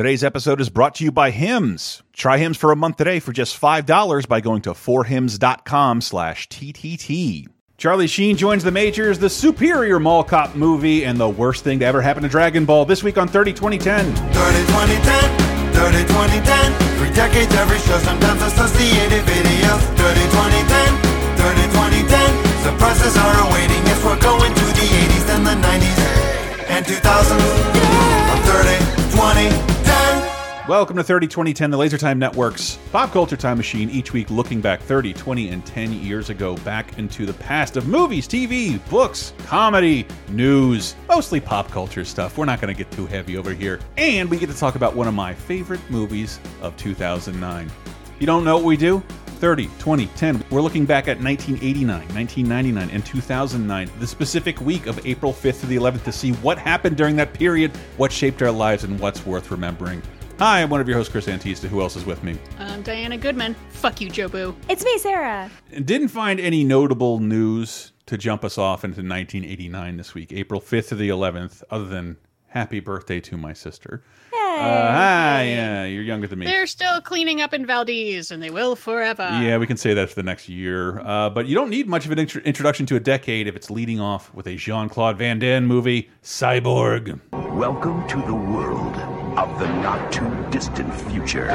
Today's episode is brought to you by Hims. Try Hims for a month today for just $5 by going to forhims.com slash TTT. Charlie Sheen joins the Majors, the superior mall cop movie, and the worst thing to ever happen to Dragon Ball this week on 30 2010. 30 2010, 30 2010. Three decades, every show, sometimes associated videos. 30 2010, 30 2010. Surprises are awaiting if we're going to the 80s and the 90s and 2000s. I'm 30 2010. Welcome to 30 2010, the Laser Time Network's pop culture time machine. Each week looking back 30, 20, and 10 years ago, back into the past of movies, TV, books, comedy, news, mostly pop culture stuff. We're not going to get too heavy over here. And we get to talk about one of my favorite movies of 2009. You don't know what we do? 30, 20, 10. We're looking back at 1989, 1999, and 2009, the specific week of April 5th to the 11th, to see what happened during that period, what shaped our lives, and what's worth remembering. Hi, I'm one of your hosts, Chris Antista. Who else is with me? I'm Diana Goodman. Fuck you, Jobu. It's me, Sarah. Didn't find any notable news to jump us off into 1989 this week, April 5th to the 11th, other than happy birthday to my sister. Hey. Uh, hi, yeah, you're younger than me. They're still cleaning up in Valdez, and they will forever. Yeah, we can say that for the next year. Uh, but you don't need much of an intro introduction to a decade if it's leading off with a Jean Claude Van Damme movie, Cyborg. Welcome to the world of the not too distant future.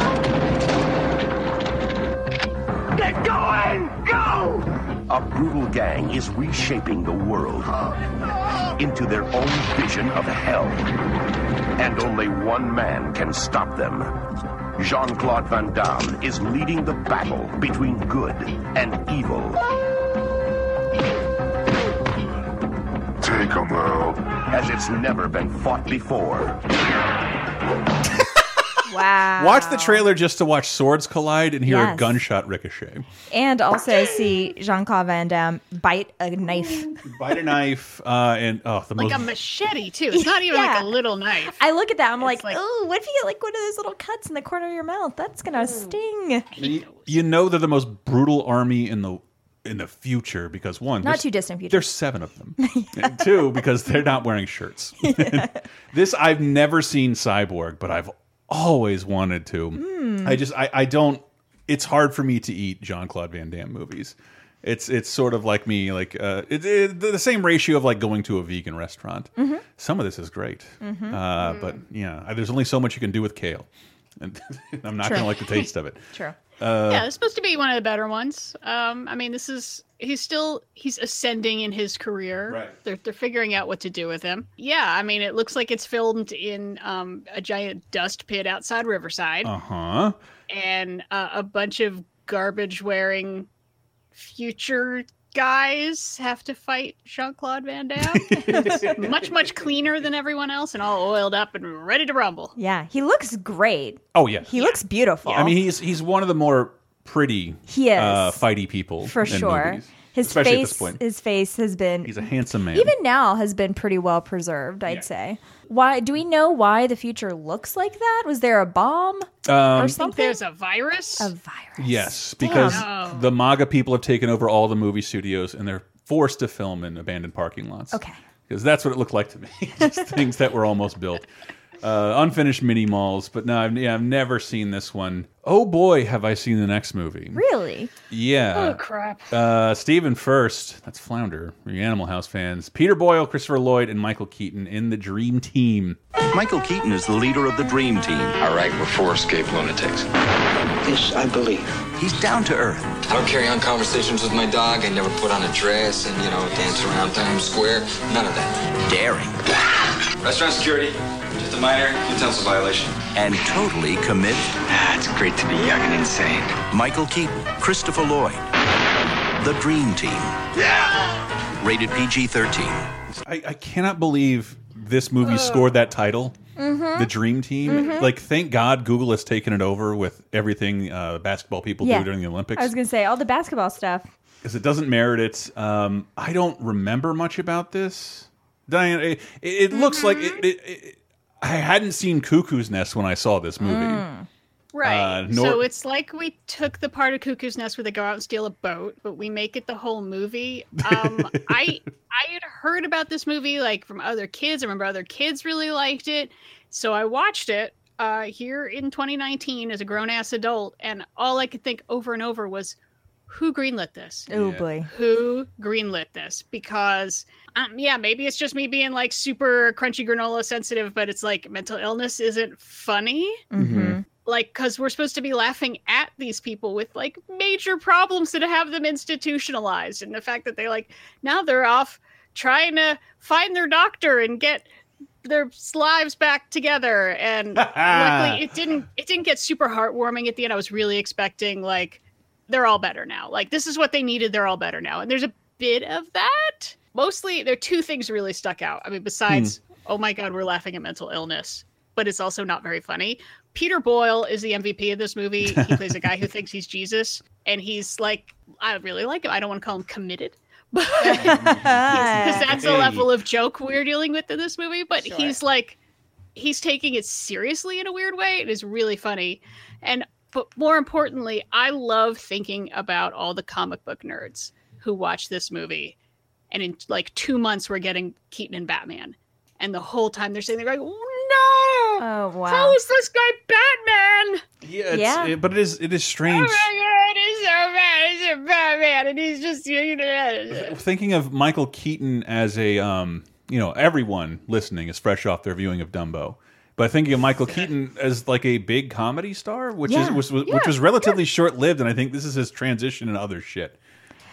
Get going! Go! A brutal gang is reshaping the world into their own vision of hell. And only one man can stop them. Jean Claude Van Damme is leading the battle between good and evil. Take Take 'em out. As it's never been fought before. Wow. Watch the trailer just to watch swords collide and hear a gunshot ricochet. And also see Jean Claude Van Damme bite a knife. Bite a knife, uh, and oh, the Like most a machete, too. It's not even Yeah. like a little knife. I look at that, I'm like, like- oh, what if you get like one of those little cuts in the corner of your mouth? That's gonna sting. you, you know they're the most brutal army in the in the future because one, Not too distant future. There's seven of them. And two, because they're not wearing shirts. this I've never seen Cyborg, but I've always wanted to. Hmm. I just I, I don't. It's hard for me to eat Jean Claude Van Damme movies. It's it's sort of like me like uh, it, it, the same ratio of like going to a vegan restaurant. Mm-hmm. Some of this is great, uh, but yeah, there's only so much you can do with kale, and I'm not True. to like the taste of it. True. yeah, it's supposed to be one of the better ones. Um, I mean, this is he's still he's ascending in his career. Right. They're they're figuring out what to do with him. Yeah, I mean, it looks like it's filmed in um, a giant dust pit outside Riverside, Uh huh. and uh, a bunch of garbage wearing future guys have to fight Jean Claude Van Damme. Much much cleaner than everyone else, and all oiled up and ready to rumble. Yeah, he looks great. Oh yeah. He looks beautiful. I mean, he's he's one of the more pretty, He is. uh, fighty people for in sure. movies, His especially face, at this point. his face has been He's a handsome man. even now has been pretty well preserved. I'd Yeah. say. Why do we know why the future looks like that? Was there a bomb or um, I think something? there's a virus. a virus. yes, because Damn. the MAGA people have taken over all the movie studios and they're forced to film in abandoned parking lots. Okay. because that's what it looked like to me. Just things that were almost built. Uh, unfinished mini malls, but no, I've, yeah, I've never seen this one. Oh boy, have I seen the next movie? Really? Yeah. oh crap! Uh, Stephen Furst, that's Flounder, for you Animal House fans. Peter Boyle, Christopher Lloyd, and Michael Keaton in the Dream Team. Michael Keaton is the leader of the Dream Team. All right, we're four escaped lunatics. This I believe. He's down to earth. I don't carry on conversations with my dog. I never put on a dress and, you know, dance around Times Square. None of that. daring, Restaurant security. Just a minor utensil violation. and totally commit. Ah, it's great to be young and insane. Michael Keaton, Christopher Lloyd, The Dream Team. Yeah! Rated PG 13. I, I cannot believe this movie scored that title. Mm-hmm. The Dream Team. Like, thank God Google has taken it over with everything uh, basketball people Yeah. do during the Olympics. I was gonna say all the basketball stuff. because it doesn't merit it. Um, I don't remember much about this. Diane, it, it looks like Mm-hmm. it, it, it, I hadn't seen Cuckoo's Nest when I saw this movie. Mm. Right. Uh, nor- so it's like we took the part of Cuckoo's Nest where they go out and steal a boat, but we make it the whole movie. Um, I I had heard about this movie like from other kids. I remember other kids really liked it, so I watched it. uh, here in 2019 as a grown ass adult, and all I could think over and over was, who greenlit this? Oh Yeah. boy. Who greenlit this? Because, um, yeah, maybe it's just me being like super crunchy granola sensitive, but it's like mental illness isn't funny. hmm Like, because we're supposed to be laughing at these people with like major problems that have them institutionalized, and the fact that they like now they're off trying to find their doctor and get their lives back together. And luckily it didn't it didn't get super heartwarming at the end. I was really expecting like they're all better now. Like this is what they needed. They're all better now. And there's a bit of that mostly there are two things really stuck out. I mean besides hmm. oh my god we're laughing at mental illness but it's also not very funny. Peter boyle is the mvp of this movie. He plays a guy who thinks he's jesus and he's like i really like him. I don't want to call him committed but because that's the level of joke we're dealing with in this movie. But Sure. he's like, he's taking it seriously in a weird way. It is really funny, and but more importantly, I love thinking about all the comic book nerds who watch this movie, and in like two months we're getting Keaton and Batman, and the whole time they're saying they're like, no. Oh wow. How is this guy Batman? Yeah, it's, Yeah. it- but it is it is Oh strange. my god, he's so bad. He's a Batman, and he's just you know. Thinking of Michael Keaton as a um, you know, everyone listening is fresh off their viewing of Dumbo. But thinking of Michael Keaton as like a big comedy star, which Yeah. is was, was- which was relatively short lived, and I think this is his transition and other shit.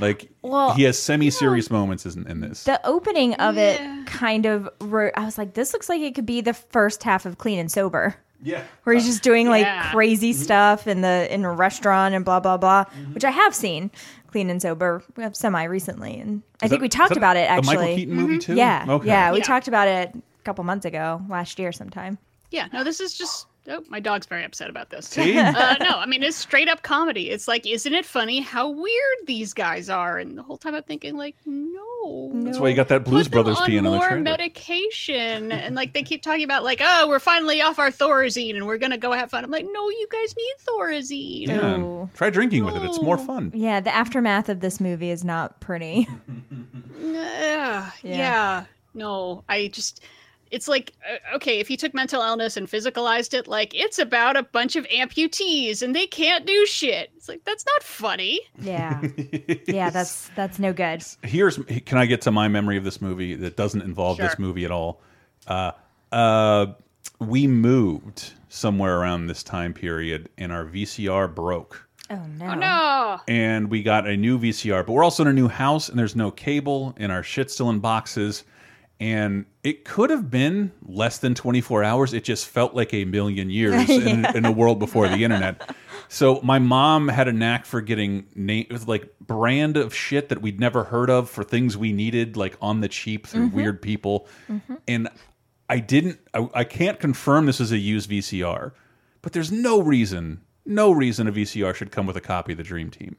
Like Well, he has semi serious moments in, in this. the opening of Yeah. it kind of wrote, I was like, this looks like it could be the first half of Clean and Sober. yeah, Where he's just doing like Yeah. crazy mm-hmm. stuff in the in a restaurant and blah blah blah, mm-hmm. which I have seen clean and sober uh, semi recently, and I Is think that- we talked about it A Michael actually. Keaton movie mm-hmm. too. Yeah, okay. yeah, we Yeah. talked about it a couple months ago, last year sometime. Yeah, no, this is just. Oh, my dog's very upset about this. See? uh, no, I mean it's straight up comedy. It's like, isn't it funny how weird these guys are? And the whole time I'm thinking, like, no, That's why you got that Blues Put them Brothers on piano in the more trailer. medication, and like they keep talking about, like, oh, we're finally off our Thorazine and we're gonna go have fun. I'm like, no, you guys need Thorazine. Yeah. Try drinking with it. It's more fun. Yeah, the aftermath of this movie is not pretty. Yeah, Yeah. yeah. No, I just. It's like uh, okay, if you took mental illness and physicalized it, like it's about a bunch of amputees and they can't do shit. It's like that's not funny. Yeah, yeah, that's that's no good. here's can I get to my memory of this movie that doesn't involve this movie at all? Uh, uh, we moved somewhere around this time period, and our VCR broke, Oh no. Oh no. and we got a new VCR. But we're also in a new house, and there's no cable, and our shit's still in boxes. And it could have been less than 24 hours. It just felt like a million years in, in a world before the internet. So my mom had a knack for getting name like brand of shit that we'd never heard of for things we needed, like on the cheap through mm-hmm. weird people. Mm-hmm. And I didn't. I, I can't confirm this is a used VCR, but there's no reason, no reason a VCR should come with a copy of the Dream Team.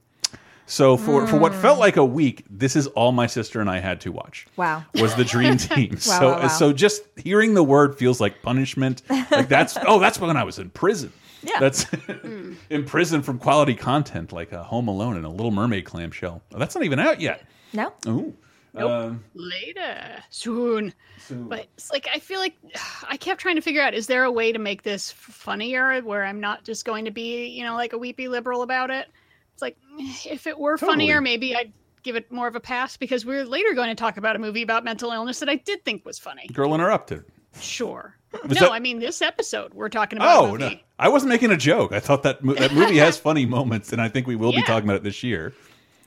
So for for what felt like a week, this is all my sister and I had to watch. Wow. Was the Dream Team. so wow, wow. so just hearing the word feels like punishment. Like that's oh that's when I was in prison. Yeah. That's in prison from quality content like a Home Alone and a Little Mermaid clamshell. Oh, that's not even out yet. No. Ooh. Um, Later. Soon. But it's like I feel like I kept trying to figure out is there a way to make this funnier where I'm not just going to be, you know, like a weepy liberal about it? It's like eh, if it were funnier, maybe I'd give it more of a pass because we're later going to talk about a movie about mental illness that I did think was funny. Girl Interrupted. Sure. Was no, that- I mean this episode we're talking about. a Oh no. I wasn't making a joke. I thought that mo that movie has funny moments, and I think we will be talking about it this year.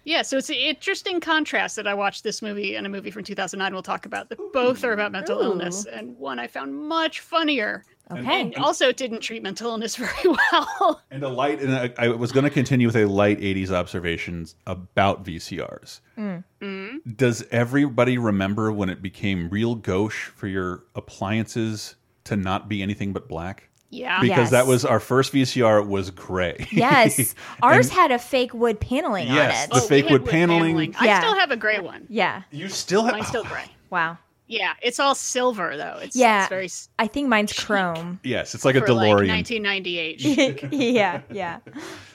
Yeah, so it's an interesting contrast that I watched this movie and a movie from 2009 we'll talk about that both are about mental Ooh. illness and one I found much funnier. Okay. And also it didn't treat mental illness very well. And a light, and I, I was going to continue with a light '80s observations about VCRs. Mm. Mm-hmm. Does everybody remember when it became real gauche for your appliances to not be anything but black? yeah. Because Yes. that was our first VCR was gray. Yes, ours had a fake wood paneling Yes, on the it. Oh, fake we had wood paneling. I Yeah. still have a gray one. yeah. you still have. Mine's still gray. Wow. Yeah, it's all silver though. It's, Yeah. it's very I think mine's chrome. yes, it's like a for like DeLorean. 1998. yeah, yeah.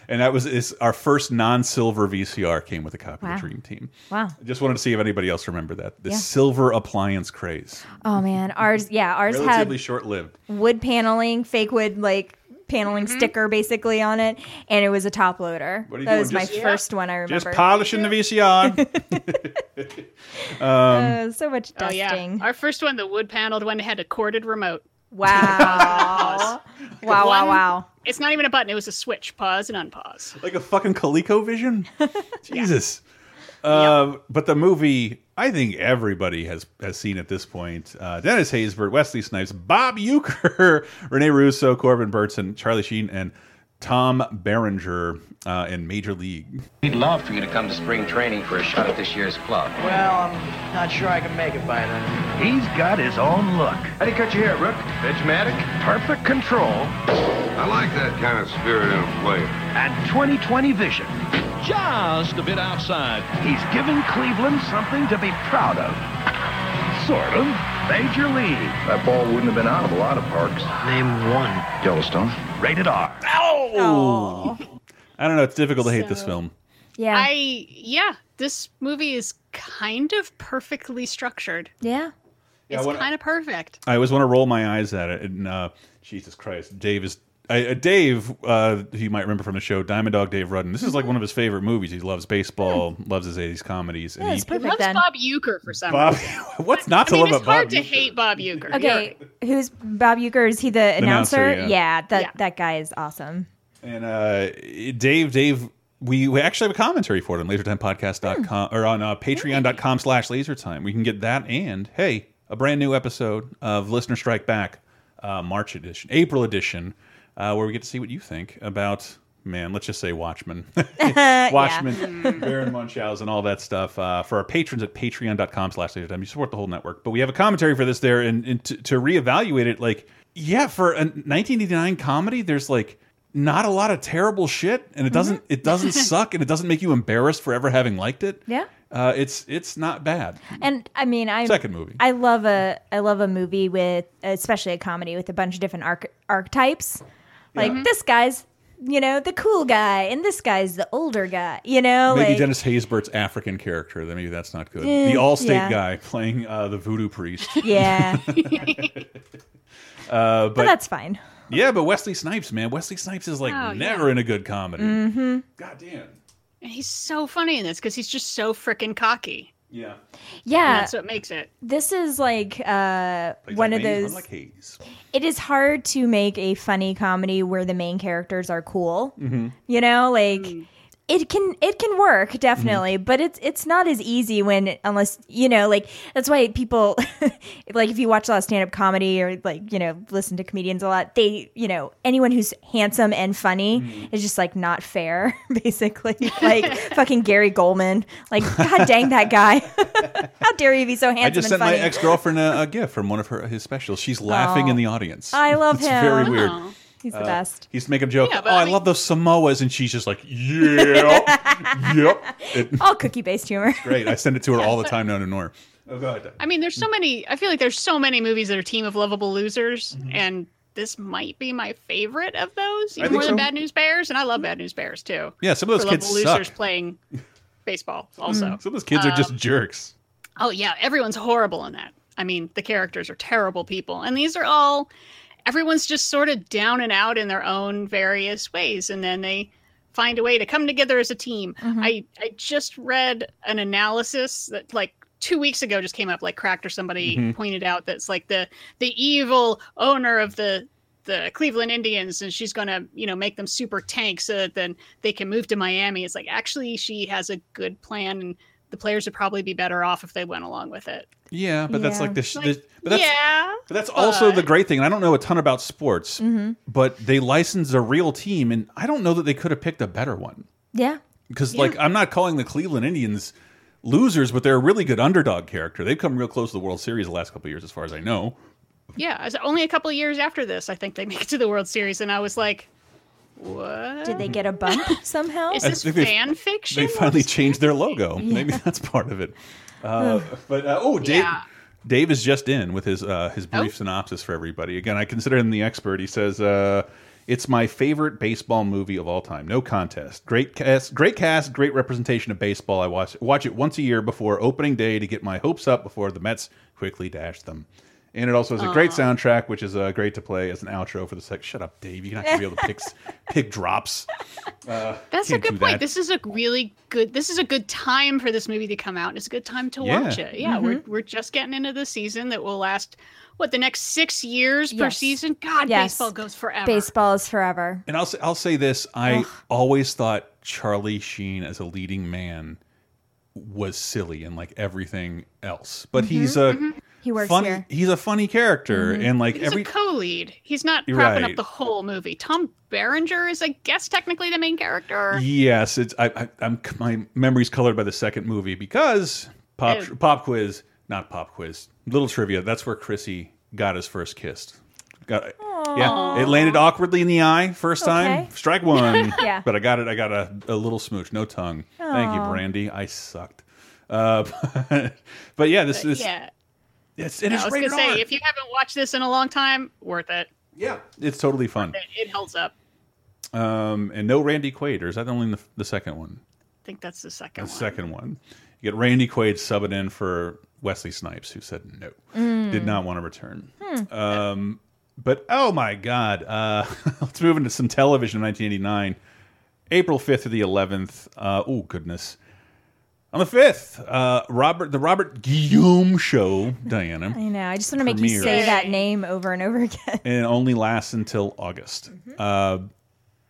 and that was is our first non-silver VCR came with a copy Wow. of Dream Team. Wow. I just wanted to see if anybody else remembered that. The Yeah. silver appliance craze. Oh man, ours yeah, ours Relatively had short-lived. wood paneling, fake wood like paneling sticker basically on it, and it was a top loader. What are you that doing? was my Just- first one I remember. Just polishing the VCR. Uh, so much Oh yeah, dusting. our first one, the wood paneled one, had a corded remote. Wow. wow, wow, One- wow. It's not even a button; it was a switch. Pause and unpause. like a fucking ColecoVision. Jesus. Uh, But the movie, I think everybody has has seen at this point. Uh, Dennis Haysbert, Wesley Snipes, Bob Uecker, Rene Russo, Corbin Bernsen, Charlie Sheen, and Tom Berenger uh, in Major League. We'd love for you to come to spring training for a shot at this year's club. Well, I'm not sure I can make it by then. He's got his own look. How do you cut your hair, Rook? Edgematic? Perfect control I like that kind of spirit in a player. and 2020 vision. Just a bit outside. He's given Cleveland something to be proud of. Sort of. Major League. That ball wouldn't have been out of a lot of parks. Name one. Yellowstone. Rated R. Oh. I don't know. It's difficult to hate this film. Yeah. I yeah, this movie is kind of perfectly structured. yeah. It's when- kind of perfect. I always want to roll my eyes at it. And uh, Jesus Christ, Dave is. I, uh, Dave, uh, who you might remember from the show, Diamond Dog Dave Rudden. This is like one of his favorite movies. He loves baseball, loves his 80s comedies. And Yeah, he, it's He perfect loves then. Bob Uecker for some Bob, reason. what's not to I mean, love it's hard Bob? to Uecker? hate Bob Uecker. Okay, who's Bob Uecker? Is he the announcer, announcer? yeah. that Yeah. that guy is awesome. And uh, Dave, Dave, we, we actually have a commentary for it on lasertimepodcast.com or on uh, patreon.com slash lasertime. We can get that and, hey, a brand new episode of Listener Strike Back, uh, March edition, April edition, uh, where we get to see what you think about, man, let's just say Watchmen. Watchmen, Baron Munchausen, all that stuff uh, for our patrons at patreon.com slash lasertime. You support the whole network. But we have a commentary for this there and, and to, to reevaluate it, like, yeah, for a 1989 comedy, there's like not a lot of terrible shit, and it doesn't it doesn't suck, and it doesn't make you embarrassed for ever having liked it. Yeah. uh, it's it's not bad. And I mean, I Second movie. I love a I love a movie with especially a comedy with a bunch of different arch archetypes. Like Yeah. this guy's, you know, the cool guy, and this guy's the older guy. You know, Maybe like Dennis Haysbert's African character. Then maybe that's not good. Eh, the Allstate yeah. guy playing uh, the voodoo priest. yeah, Uh, but but that's fine. yeah, but Wesley Snipes, man, Wesley Snipes is like Oh, never yeah. in a good comedy. Mm-hmm. God damn. And he's so funny in this because he's just so freaking cocky. Yeah. And Yeah, that's what makes it. this is like uh, Plays one like of those. Like it is hard to make a funny comedy where the main characters are cool. You know, like it can it can work mm-hmm. definitely, but it's it's not as easy when unless you know, like that's why people like if you watch a lot of stand up comedy or like you know listen to comedians a lot, they you know anyone who's handsome and funny mm-hmm. is just like not fair, basically. like fucking Gary Gulman, like god dang that guy, how dare you be so handsome I just and sent funny? my ex girlfriend a, a gift from one of her his specials. She's laughing Oh. in the audience. I love it's him. Very weird. Oh. He's the uh, best. He's making a joke. Yeah, oh, but I, I mean- love those Samoas, and she's just like, yeah, yep. It- All cookie based humor. great. I send it to her all the time now to ignore. Oh, go ahead. I mean, there's so many. I feel like there's so many movies that are team of lovable losers, mm-hmm. and this might be my favorite of those, even think more than. Bad News Bears. And I love Bad News Bears too. Yeah, some of those kids lovable suck. losers playing baseball, also. Mm. Some of those kids are just Um, jerks. Oh yeah, everyone's horrible in that. I mean, the characters are terrible people, and these are all. Everyone's just sort of down and out in their own various ways, and then they find a way to come together as a team. Mm-hmm. I I just read an analysis that like two weeks ago just came up, like Cracked or somebody mm-hmm. pointed out that's like the the evil owner of the the Cleveland Indians and she's gonna, you know, make them super tanks so that then they can move to Miami. It's like actually she has a good plan and the players would probably be better off if they went along with it. Yeah, but that's like the. sh Like, the but that's, yeah. But that's also the great thing. and I don't know a ton about sports, Mm-hmm. but they licensed a real team, and I don't know that they could have picked a better one. Yeah. Because, like, I'm not calling the Cleveland Indians losers, but they're a really good underdog character. They've come real close to the World Series the last couple of years, as far as I know. Yeah. It's only a couple of years after this, I think they make it to the World Series, and I was like, what? Did they get a bump somehow? Is this think they- fan fiction? They finally changed their logo. Maybe that's part of it. Uh, but uh, oh, Dave, Yeah. Dave is just in with his uh, his brief Oh. synopsis for everybody. Again, I consider him the expert. He says uh, It's my favorite baseball movie of all time. No contest. Great cast, great cast, great representation of baseball. I watch watch it once a year before opening day to get my hopes up before the Mets quickly dash them. And it also has a great soundtrack, which is uh, great to play as an outro for the sec. Shut up, Dave. You're not gonna be able to pick pick drops. Uh, That's a can't good do point. that. This is a really good. This is a good time for this movie to come out. It's a good time to Yeah. watch it. Yeah, we're we're just getting into the season that will last what the next six years per Yes. season. God, Yes. baseball goes forever. Baseball is forever. And I'll say, I'll say this: I always thought Charlie Sheen as a leading man was silly and like everything else, but he's a He works funny. here. He's a funny character, and like He's every a co-lead. He's not You're propping right. up the whole movie. Tom Berenger is, I guess, technically the main character. yes, it's I, I, I'm my memory's colored by the second movie because pop Oh. pop quiz, not pop quiz, little trivia. That's where Chrissy got his first kiss. Got yeah, it landed awkwardly in the eye first time. Okay. Strike one. Yeah. but I got it. I got a, a little smooch, no tongue. Thank you, Brandy. I sucked. Uh, but yeah, this is yeah. It's it I is was rated gonna say, R. if you haven't watched this in a long time, worth it. yeah, it's totally fun. It, it holds up. Um, and no Randy Quaid, or is that only the, the second one? I think that's the second The one. second one. You get Randy Quaid subbing in for Wesley Snipes, who said no, Mm. did not want to return. Hmm. Um, but oh my God, uh, let's move into some television in 1989, April 5th to the 11th. Uh, oh goodness. On the 5th, uh, Robert, the Robert Guillaume Show, Diana, I know. I just want to make you say that name over and over again. and it only lasts until August. Mm-hmm. Uh,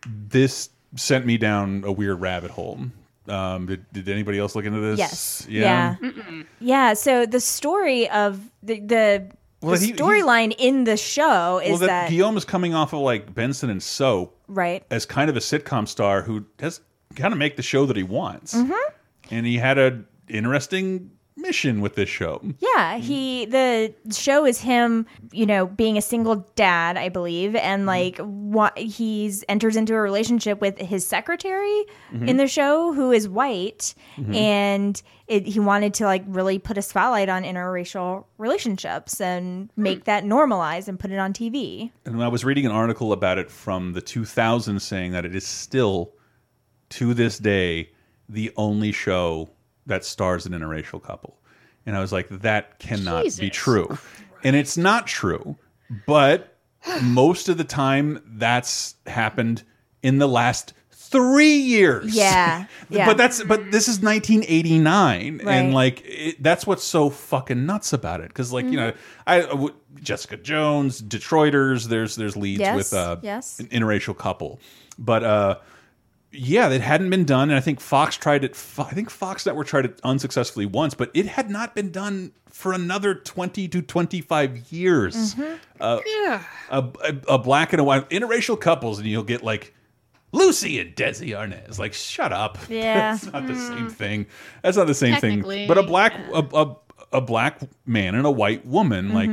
this sent me down a weird rabbit hole. Um, did, did anybody else look into this? Yes. Yeah. Yeah. Yeah. So the story of the the, Well, the storyline in the show is Well, that, that, Guillaume is coming off of like Benson and Soap right? as kind of a sitcom star who has kind of make the show that he wants, Mm-hmm. And he had a interesting mission with this show. Yeah, he the show is him, you know, being a single dad, I believe, and mm-hmm. like what he's enters into a relationship with his secretary mm-hmm. in the show who is white mm-hmm. and it, he wanted to like really put a spotlight on interracial relationships and make hmm. that normalized and put it on TV. And I was reading an article about it from the 2000s saying that it is still, to this day, the only show that stars an interracial couple. And I was like, that cannot be Jesus true. And it's not true. But most of the time, that's happened in the last three years. Yeah, yeah. But that's but this is 1989, Right. and like it, that's what's so fucking nuts about it. Because like you know, Mm-hmm. I uh, Jessica Jones, Detroiters. There's there's leads Yes, with uh, yes. an interracial couple, but uh, yeah, it hadn't been done, and I think Fox tried it. I think Fox Network tried it unsuccessfully once, but it had not been done for another 20 to 25 years. Mm-hmm. Uh, Yeah. a, a, black and a white interracial couples, and you'll get like Lucy and Desi Arnaz. Like, shut up. Yeah. That's not the same thing. That's not the same thing. But a black yeah. a, a, a black man and a white woman, like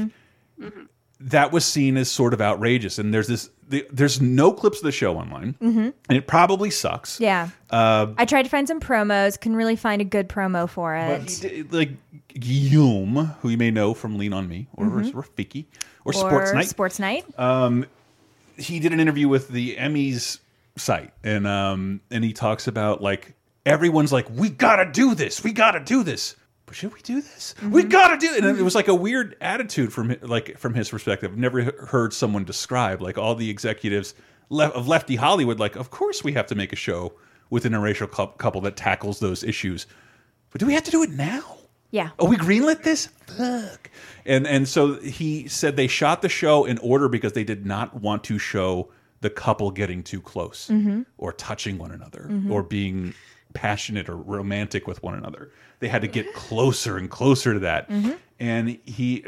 that was seen as sort of outrageous. And there's this the, there's no clips of the show online. And it probably sucks. Yeah. Uh, I tried to find some promos, couldn't really find a good promo for it. did, like Guillaume, who you may know from Lean on Me or Rafiki or, Sports Night. Sports Night. Um, he did an interview with the Emmys site, and um, and he talks about like everyone's like, we gotta do this, we gotta do this. But should we do this? We mm-hmm. gotta do it. And it mm-hmm. was like a weird attitude from like from his perspective. Never heard someone describe like all the executives le of lefty Hollywood. Like, of course we have to make a show with an interracial couple that tackles those issues. But do we have to do it now? yeah. Oh, we greenlit this? Fuck. And and so he said they shot the show in order because they did not want to show the couple getting too close mm-hmm. or touching one another or being passionate or romantic with one another. They had to get closer and closer to that. And he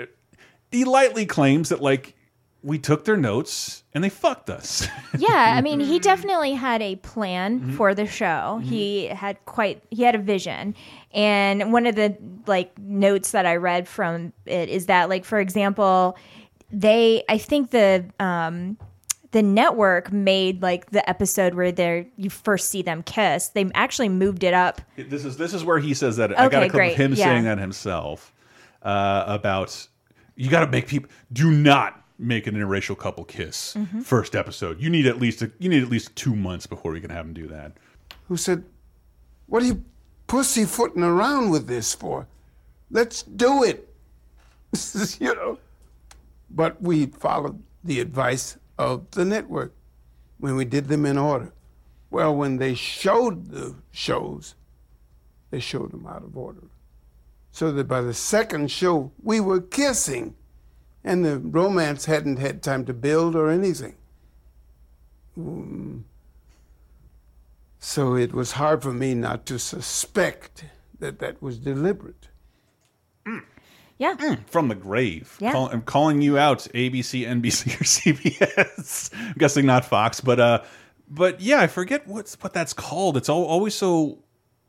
he lightly claims that like we took their notes and they fucked us. yeah i mean he definitely had a plan Mm-hmm. for the show he had quite he had a vision and one of the like notes that i read from it is that like for example they i think the um the network made like the episode where they're you first see them kiss they actually moved it up This is this is where he says that. I got a Okay, clip great. of him Yeah. saying that himself uh, about you got to make people do not make an interracial couple kiss Mhm. first episode. You need at least a, you need at least two months before we can have them do that. who said, What are you pussyfooting around with this for? Let's do it. you know. But we followed the advice of the network when we did them in order. Well, when they showed the shows, they showed them out of order. So that by the second show, we were kissing, and the romance hadn't had time to build or anything. Mm. So it was hard for me not to suspect that that was deliberate. Yeah. From the grave. Yeah. Call, I'm calling you out, ABC, NBC, or CBS. I'm guessing not Fox, but uh, but yeah, I forget what's what that's called. It's al always so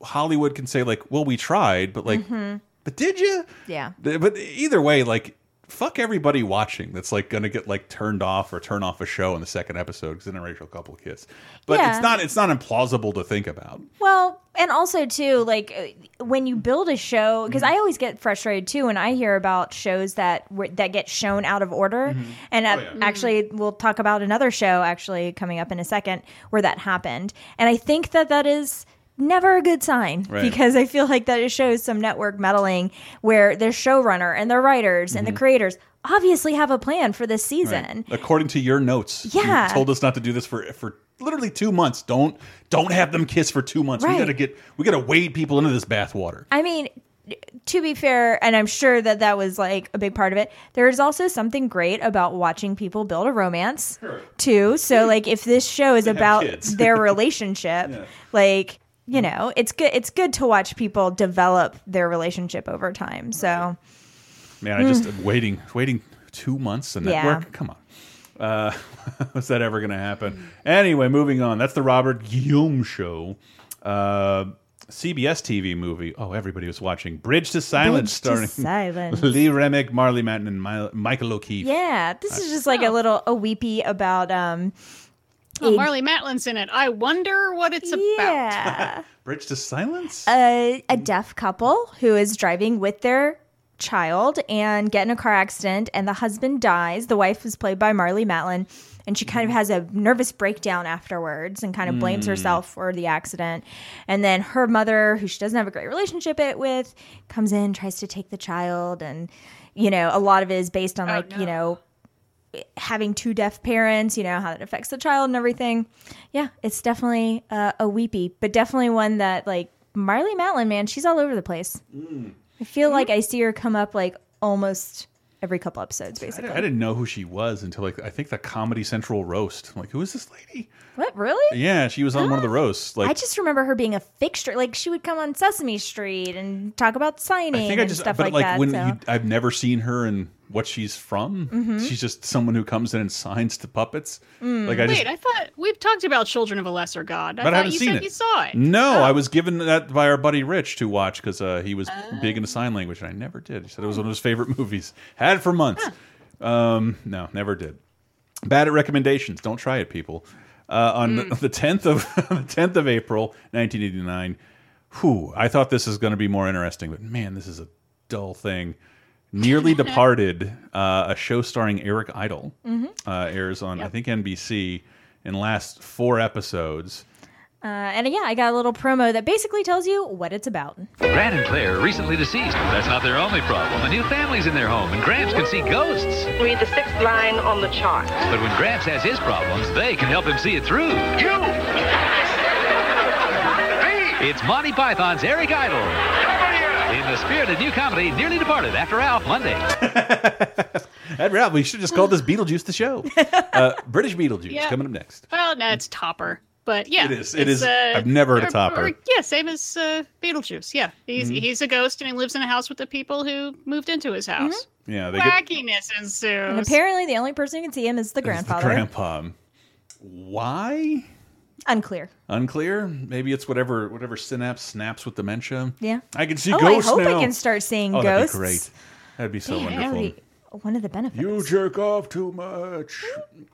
Hollywood can say like, well, we tried, but like, Mhm. but did you? Yeah. But either way, like, fuck everybody watching that's like gonna get like turned off or turn off a show in the second episode because interracial couple kiss. But Yeah. it's not it's not implausible to think about. Well, and also too, like uh, when you build a show, because I always get frustrated too when I hear about shows that that get shown out of order. And uh, actually, we'll talk about another show actually coming up in a second where that happened. And I think that that is never a good sign Right. because I feel like that it shows some network meddling where their showrunner and their writers and the Mhm. creators obviously have a plan for this season. According to your notes, Yeah. you told us not to do this for for literally two months. Don't don't have them kiss for two months. We gotta get we gotta wade people into this bathwater. I mean, to be fair, and I'm sure that that was like a big part of it, there is also something great about watching people build a romance too. So, like, if this show is about their relationship, Yeah. like, you know, it's good. It's good to watch people develop their relationship over time. So, Man, I just Mm. waiting waiting two months a Yeah. network. Come on. Uh, was that ever going to happen? Anyway, moving on. That's the Robert Guillaume show. Uh, CBS TV movie. Oh, everybody was watching Bridge to Silence, Bridge starring to Silence. Lee Remick, Marlee Matlin, and Mi Michael O'Keefe. yeah, this is just like a little a weepy about um. Oh, a- Marlee Matlin's in it. I wonder what it's Yeah. Bridge to Silence. a, a deaf couple who is driving with their child and get in a car accident and the husband dies the wife is played by marlee matlin and she kind of has a nervous breakdown afterwards and kind of blames Mm. herself for the accident and then her mother who she doesn't have a great relationship it with comes in tries to take the child and you know a lot of it is based on like you know having two deaf parents, you know, how that affects the child and everything. Yeah, it's definitely uh, a weepy, but definitely one that like Marlee Matlin, man, she's all over the place. I feel like I see her come up like almost every couple episodes, basically. I didn't know who she was until like I think the Comedy Central roast. I'm like, who is this lady? What really? Yeah, she was on one of the roasts. Like I just remember her being a fixture. Like she would come on Sesame Street and talk about signing I think I and just, stuff but like, like, that. when so. you, I've never seen her and what she's from. Mhm. She's just someone who comes in and signs to puppets. Mm. Like I Wait, just, I thought we've talked about Children of a Lesser God. I but I thought haven't you seen said it. you saw it. No, Oh. I was given that by our buddy Rich to watch because uh, he was big into sign language, and I never did. He said it was one of his favorite movies. Had it for months. Um, no, never did. Bad at recommendations. Don't try it, people. Uh, on Mm. the tenth of the tenth of April, nineteen eighty nine. Whew, I thought this was going to be more interesting, but man, this is a dull thing. Nearly Departed, uh, a show starring Eric Idle, Mhm. uh, airs on I think NBC in last four episodes. uh, and yeah, I got a little promo that basically tells you what it's about. Grant and Claire are recently deceased, but that's not their only problem. A new family's in their home, and Gramps can see ghosts. Read the sixth line on the chart. But when Gramps has his problems, they can help him see it through. You! It's Monty Python's Eric Idle. In the spirited new comedy, Nearly Departed, after ALF, Monday. Ed Ralph, we should just call this Beetlejuice the show. Uh, British Beetlejuice Yeah. coming up next. Well, no, it's Topper. But yeah, it is. It is. is. I've never heard of or- Topper. or- yeah, same as uh, Beetlejuice. Yeah, he's Mhm. he's a ghost and he lives in a house with the people who moved into his house. Yeah, they get Wackiness ensues. And apparently, the only person who can see him is the the grandfather. grandpa. Why? Unclear. Unclear. Maybe it's whatever whatever synapse snaps with dementia. Yeah. I can see oh, ghosts I hope now. I can start seeing oh, ghosts. That'd be great. That'd be so Man, wonderful. that'd be one of the benefits. You jerk off too much.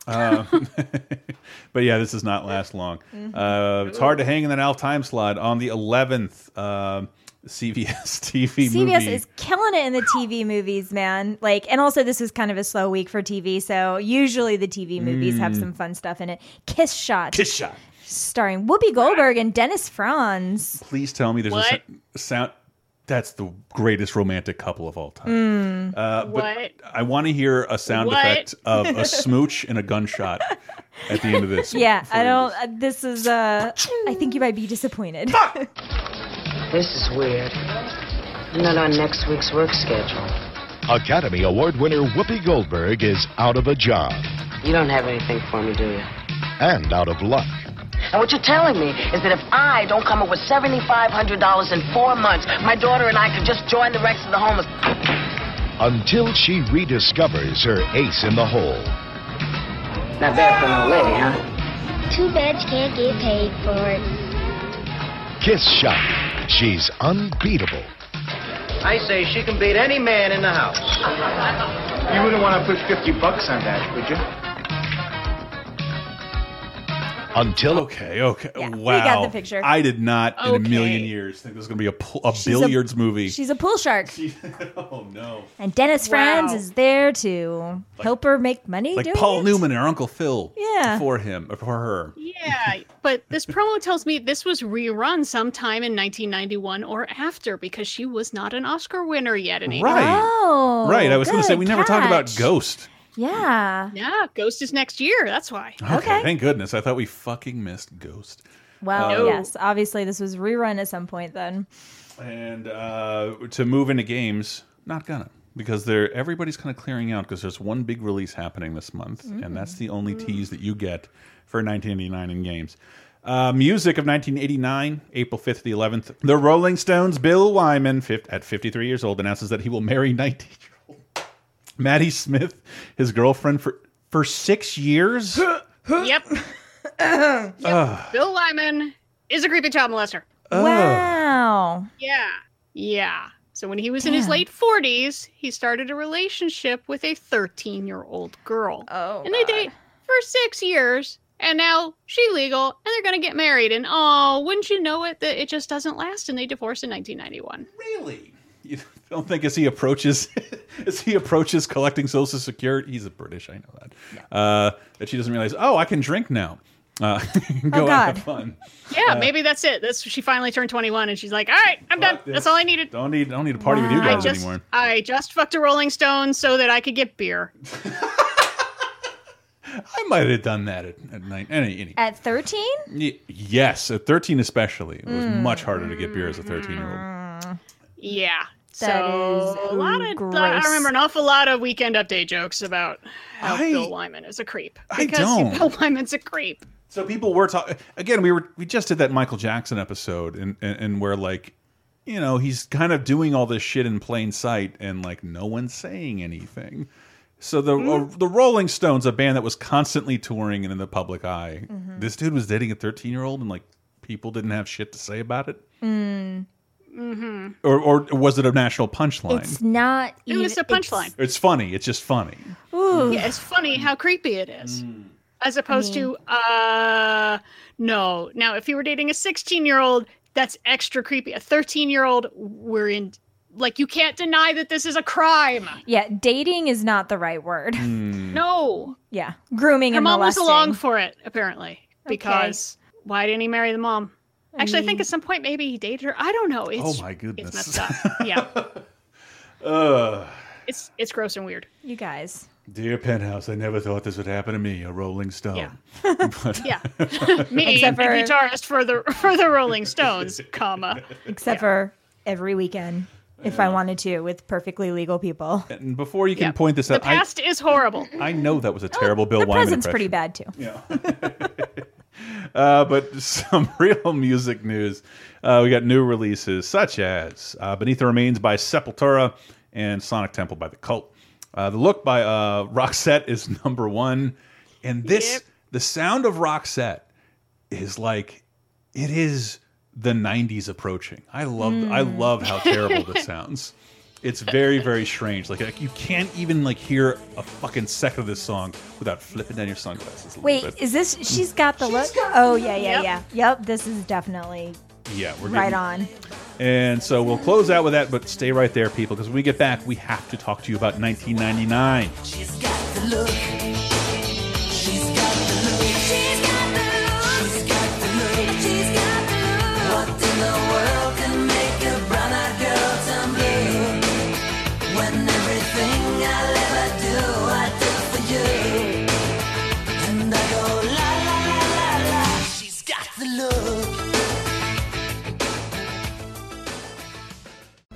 uh, but yeah, this does not last long. Mhm. Uh, it's hard to hang in that Alf time slot on the 11th. Uh, CBS TV CBS movie. is killing it in the TV movies, man. Like, and also this was kind of a slow week for TV, so usually the TV movies have Mm. some fun stuff in it. Kiss Shot, Kiss Shot. Starring Whoopi Goldberg and Dennis Franz. Please tell me there's a What? sou- sound. That's the greatest romantic couple of all time. Mm. Uh, but What? I want to hear a sound What? effect of a smooch and a gunshot at the end of this. Yeah, I don't. Uh, this is. uh I think you might be disappointed. This is weird. Not on next week's work schedule. Academy Award winner Whoopi Goldberg is out of a job You don't have anything for me, do you? and out of luck. And what you're telling me is that if I don't come up with $7,500 in four months, my daughter and I could just join the rest of the homeless. Until she rediscovers her ace in the hole. Not bad for an old lady, huh? Too bad you can't get paid for it. Kiss Shot. She's unbeatable. I say she can beat any man in the house. You wouldn't want to put 50 bucks on that, would you? Until okay, okay, Yeah, we wow. got the picture. I did not in a million years think this was going to be a, pl- a She's a- billiards movie. She's a pool shark, oh no! and Dennis Franz is there to help her make money. Like doing Paul it. Newman or Uncle Phil. Yeah. For him or for her. Yeah, but this promo tells me this was rerun sometime in 1991 or after because she was not an Oscar winner yet in 89. Right. Oh, right. I was going to say good we never talked about. Ghost. Yeah. Yeah, Ghost is next year. That's why. Okay. Thank goodness. I thought we fucking missed Ghost. Well, Uh, yes. Obviously, this was rerun at some point. Then. And uh, to move into games, not gonna because they're everybody's kind of clearing out because there's one big release happening this month, and that's the only tease that you get for 1989 in games. Uh, music of 1989, April 5th to the 11th. The Rolling Stones' Bill Wyman, fif- at 53 years old, announces that he will marry 19-year-old Mandy Smith, his girlfriend, for for six years. yep. Ugh. Bill Wyman is a creepy child molester. Wow. Yeah. Yeah. So when he was in his late 40s, he started a relationship with a 13 year old girl. Oh. and they date for six years. And now she legal, and they're gonna get married. And oh, wouldn't you know it, that it just doesn't last, and they divorce in 1991. Really? You don't think as he approaches as he approaches collecting social security he's a british i know that uh that she doesn't realize oh i can drink now uh go Oh, out have fun Yeah, Uh, maybe that's it. That's she finally turned 21, and she's like, "All right, I'm done. That's all I needed." don't need don't need to party with you I guys just, anymore I just fucked a Rolling Stone so that I could get beer. i might have done that at, at night any, any At 13? yes at 13 especially it was Mm. much harder to get beer as a 13 year old Yeah. That so is a lot of gross. I remember an awful lot of weekend update jokes about how I- Bill Wyman is a creep. I Because don't. Bill Wyman's a creep. So people were talking again. We were we just did that Michael Jackson episode, and, and and where like, you know, he's kind of doing all this shit in plain sight, and like no one's saying anything. So the uh, the Rolling Stones, a band that was constantly touring and in the public eye, Mhm. this dude was dating a thirteen year old, and like people didn't have shit to say about it, Mm. Mm-hmm. or or was it a national punchline? It's not. It was a punchline. It's funny. It's just funny. Ooh. Yeah, it's funny how creepy it is. Mm. As opposed to, uh, no. Now, if you were dating a 16 year old, that's extra creepy. A 13 year old, we're in, like, you can't deny that this is a crime. Yeah, dating is not the right word. Hmm. No. Yeah, grooming Her and mom was molesting. along for it, apparently. Because why didn't he marry the mom? I Actually, I think mm. at some point maybe he dated her. I don't know. It's, oh my goodness. It's messed up. Yeah. Ugh. It's it's gross and weird. You guys. Dear Penthouse, I never thought this would happen to me, a Rolling Stone. Yeah. But- Yeah. Me, Except the guitarist for the for the Rolling Stones, comma. Except for every weekend, if I wanted to, with perfectly legal people. And before you can Yeah. point this The out, I, past is horrible. I know that was a oh, terrible Bill The Wyman present's impression. pretty bad too. Yeah. Uh, but some real music news. Uh, we got new releases such as uh, Beneath the Remains by Sepultura and Sonic Temple by The Cult. Uh, the look by uh, Roxette is number one. And this, the sound of Roxette is like, it is the 90s approaching. I love, I Mm. love how terrible this sounds. It's very, very strange. Like, like you can't even like hear a fucking second of this song without flipping down your sunglasses. A Wait, bit. is this? She's got the look. oh yeah, yeah, yeah. Yep, this is definitely Yeah, we're right getting, on. And so we'll close out with that, but stay right there, people, because when we get back, we have to talk to you about 1999.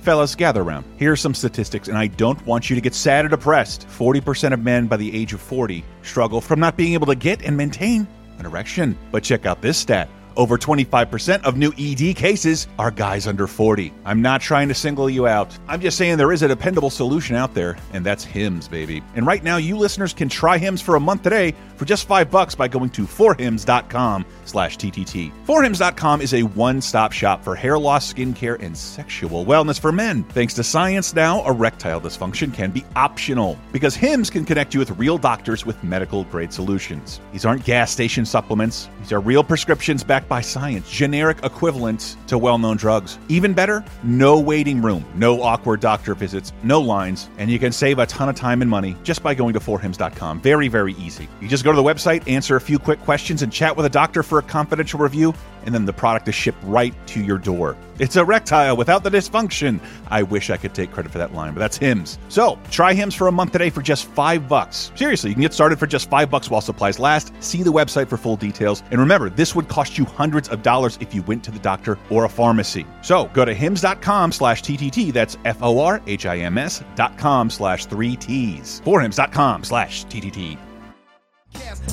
Fellas, gather around. Here are some statistics, and I don't want you to get sad or depressed. 40% of men by the age of 40 struggle from not being able to get and maintain an erection. But check out this stat. Over 25% of new ED cases are guys under 40. I'm not trying to single you out. I'm just saying there is a dependable solution out there, and that's Hims, baby. And right now, you listeners can try Hims for a month today for just five bucks by going to forhims.com slash TTT. Forhims.com is a one-stop shop for hair loss, skincare, and sexual wellness for men. Thanks to science now, erectile dysfunction can be optional because Hims can connect you with real doctors with medical-grade solutions. These aren't gas station supplements. These are real prescriptions backed by science, generic equivalents to well-known drugs. Even better, no waiting room, no awkward doctor visits, no lines, and you can save a ton of time and money just by going to forhims.com. Very, very easy. You just go to the website, answer a few quick questions, and chat with a doctor for a confidential review, and then the product is shipped right to your door. It's erectile without the dysfunction. I wish I could take credit for that line, but that's Hims. So try Hims for a month today for just five bucks. Seriously, you can get started for just five bucks while supplies last. See the website for full details. And remember, this would cost you hundreds of dollars if you went to the doctor or a pharmacy. So go to hims.com slash TTT. That's F O R H I M S dot com slash three T's. Forhims.com slash TTT.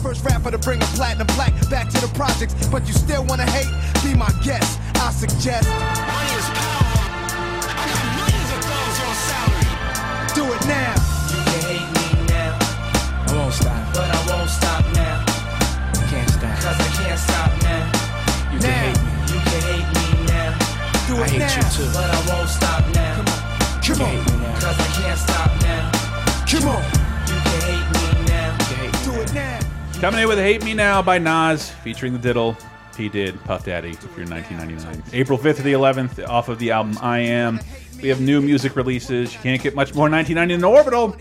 First rapper to bring a platinum plaque back to the projects, but you still wanna hate? Be my guest. I suggest. Money is power. I got millions of dollars on salary. Do it now. You can hate me now. I won't stop. But I won't stop now. I Can't stop. Cause I can't stop now. You can hate me. You can hate me now. Do it I hate now. you too. But I won't stop Coming in with Hate Me Now by Nas, featuring the diddle. He did Puff Daddy if you're 1999. April 5th to the 11th, off of the album I Am. We have new music releases. You can't get much more 1990 than Orbital.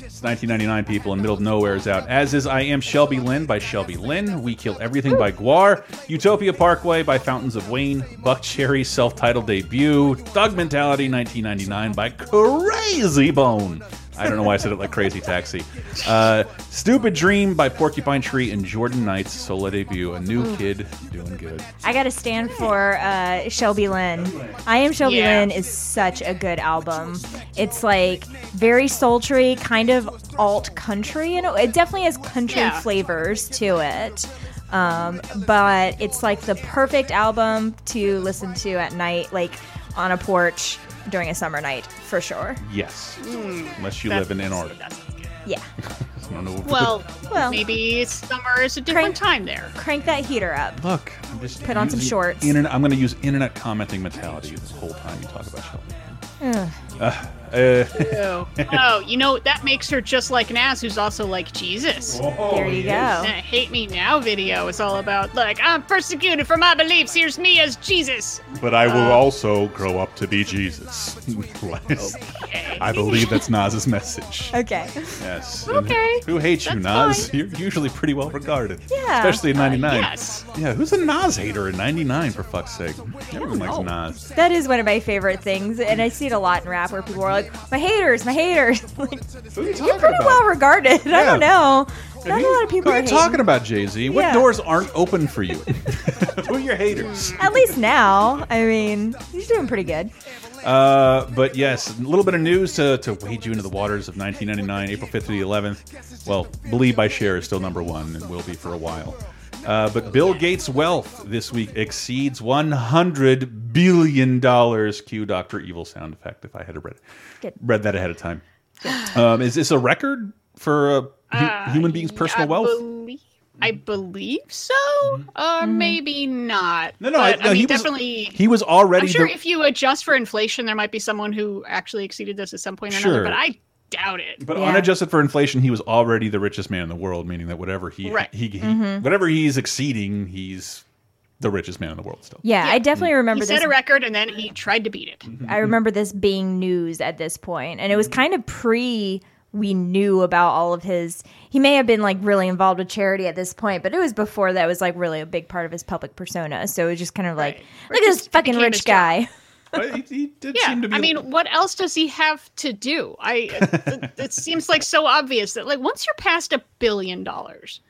It's 1999 people in middle of nowhere is out. As is I Am Shelby Lynne by Shelby Lynne. We Kill Everything by Gwar. Utopia Parkway by Fountains of Wayne. Buckcherry self-titled debut. Thug Mentality 1999 by Krayzie Bone. I don't know why I said it like Crazy Taxi. Uh, Stupid Dream by Porcupine Tree and Jordan Knight's solo debut. A new Ooh. kid doing good. I gotta stand for uh, Shelby Lynne. I Am Shelby Yeah. Lynne is such a good album. It's like very sultry, kind of alt country, and it definitely has country Yeah. flavors to it. Um, but it's like the perfect album to listen to at night, like on a porch during a summer night, for sure. Yes. Mm, Unless you that- live in Antarctica. Yeah. I don't know. Well, Well- maybe summer is a different time there. Crank that heater up. Look, I'm just Put on some using shorts. Internet, I'm going to use internet commenting mentality this whole time you talk about Shelby. Ugh. Uh, uh, Oh, oh, you know that makes her just like Nas, who's also like Jesus. there you go. That "Hate Me Now" video is all about like I'm persecuted for my beliefs. Here's me as Jesus. but I Uh, will also grow up to be Jesus. I believe that's Nas's message. Okay. Yes. Okay, Who hates you, that's Nas? You're usually pretty well regarded. Yeah. Especially in Uh, 99. yes. Yeah, who's a Nas hater in 99, for fuck's sake? Everyone likes Nas. That is one of my favorite things, and I see it a lot in rap where people are like, "My haters, my haters." like, Who are you talking you're pretty about? well regarded. I Yeah. don't know. Not a lot of people Who are are you hating. talking about, Jay Z? What Yeah. doors aren't open for you? Who are your haters? At least now. I mean, he's doing pretty good. Uh, but yes, a little bit of news to, to wade you into the waters of 1999, April 5th to the 11th. Well, Believe by Cher is still number one and will be for a while. Uh, but Bill Gates' wealth this week exceeds 100 billion dollars. Cue Doctor Evil sound effect. If I had read Good. read that ahead of time, um, is this a record for uh, hu- Uh, human beings' personal I wealth? Believe, I believe so, or maybe not. No, no, but, I- no, mean, he was- definitely. he was already I'm sure the- if you adjust for inflation, there might be someone who actually exceeded this at some point or Sure. another. But I doubt it. But unadjusted for inflation, he was already the richest man in the world, meaning that whatever he Right. he, he Mhm. whatever he's exceeding, he's the richest man in the world still. Yeah, I definitely mm-hmm. remember He remember set a record and then he tried to beat it. Mm-hmm. I remember this being news at this point, and it was mm-hmm. kind of pre we knew about all of his. He may have been like really involved with charity at this point, but it was before that was like really a big part of his public persona. So it was just kind of like, look at this fucking rich guy. He, he did yeah, seem to be. I mean, what else does he have to do? I it, it seems like so obvious that like once you're past a billion dollars,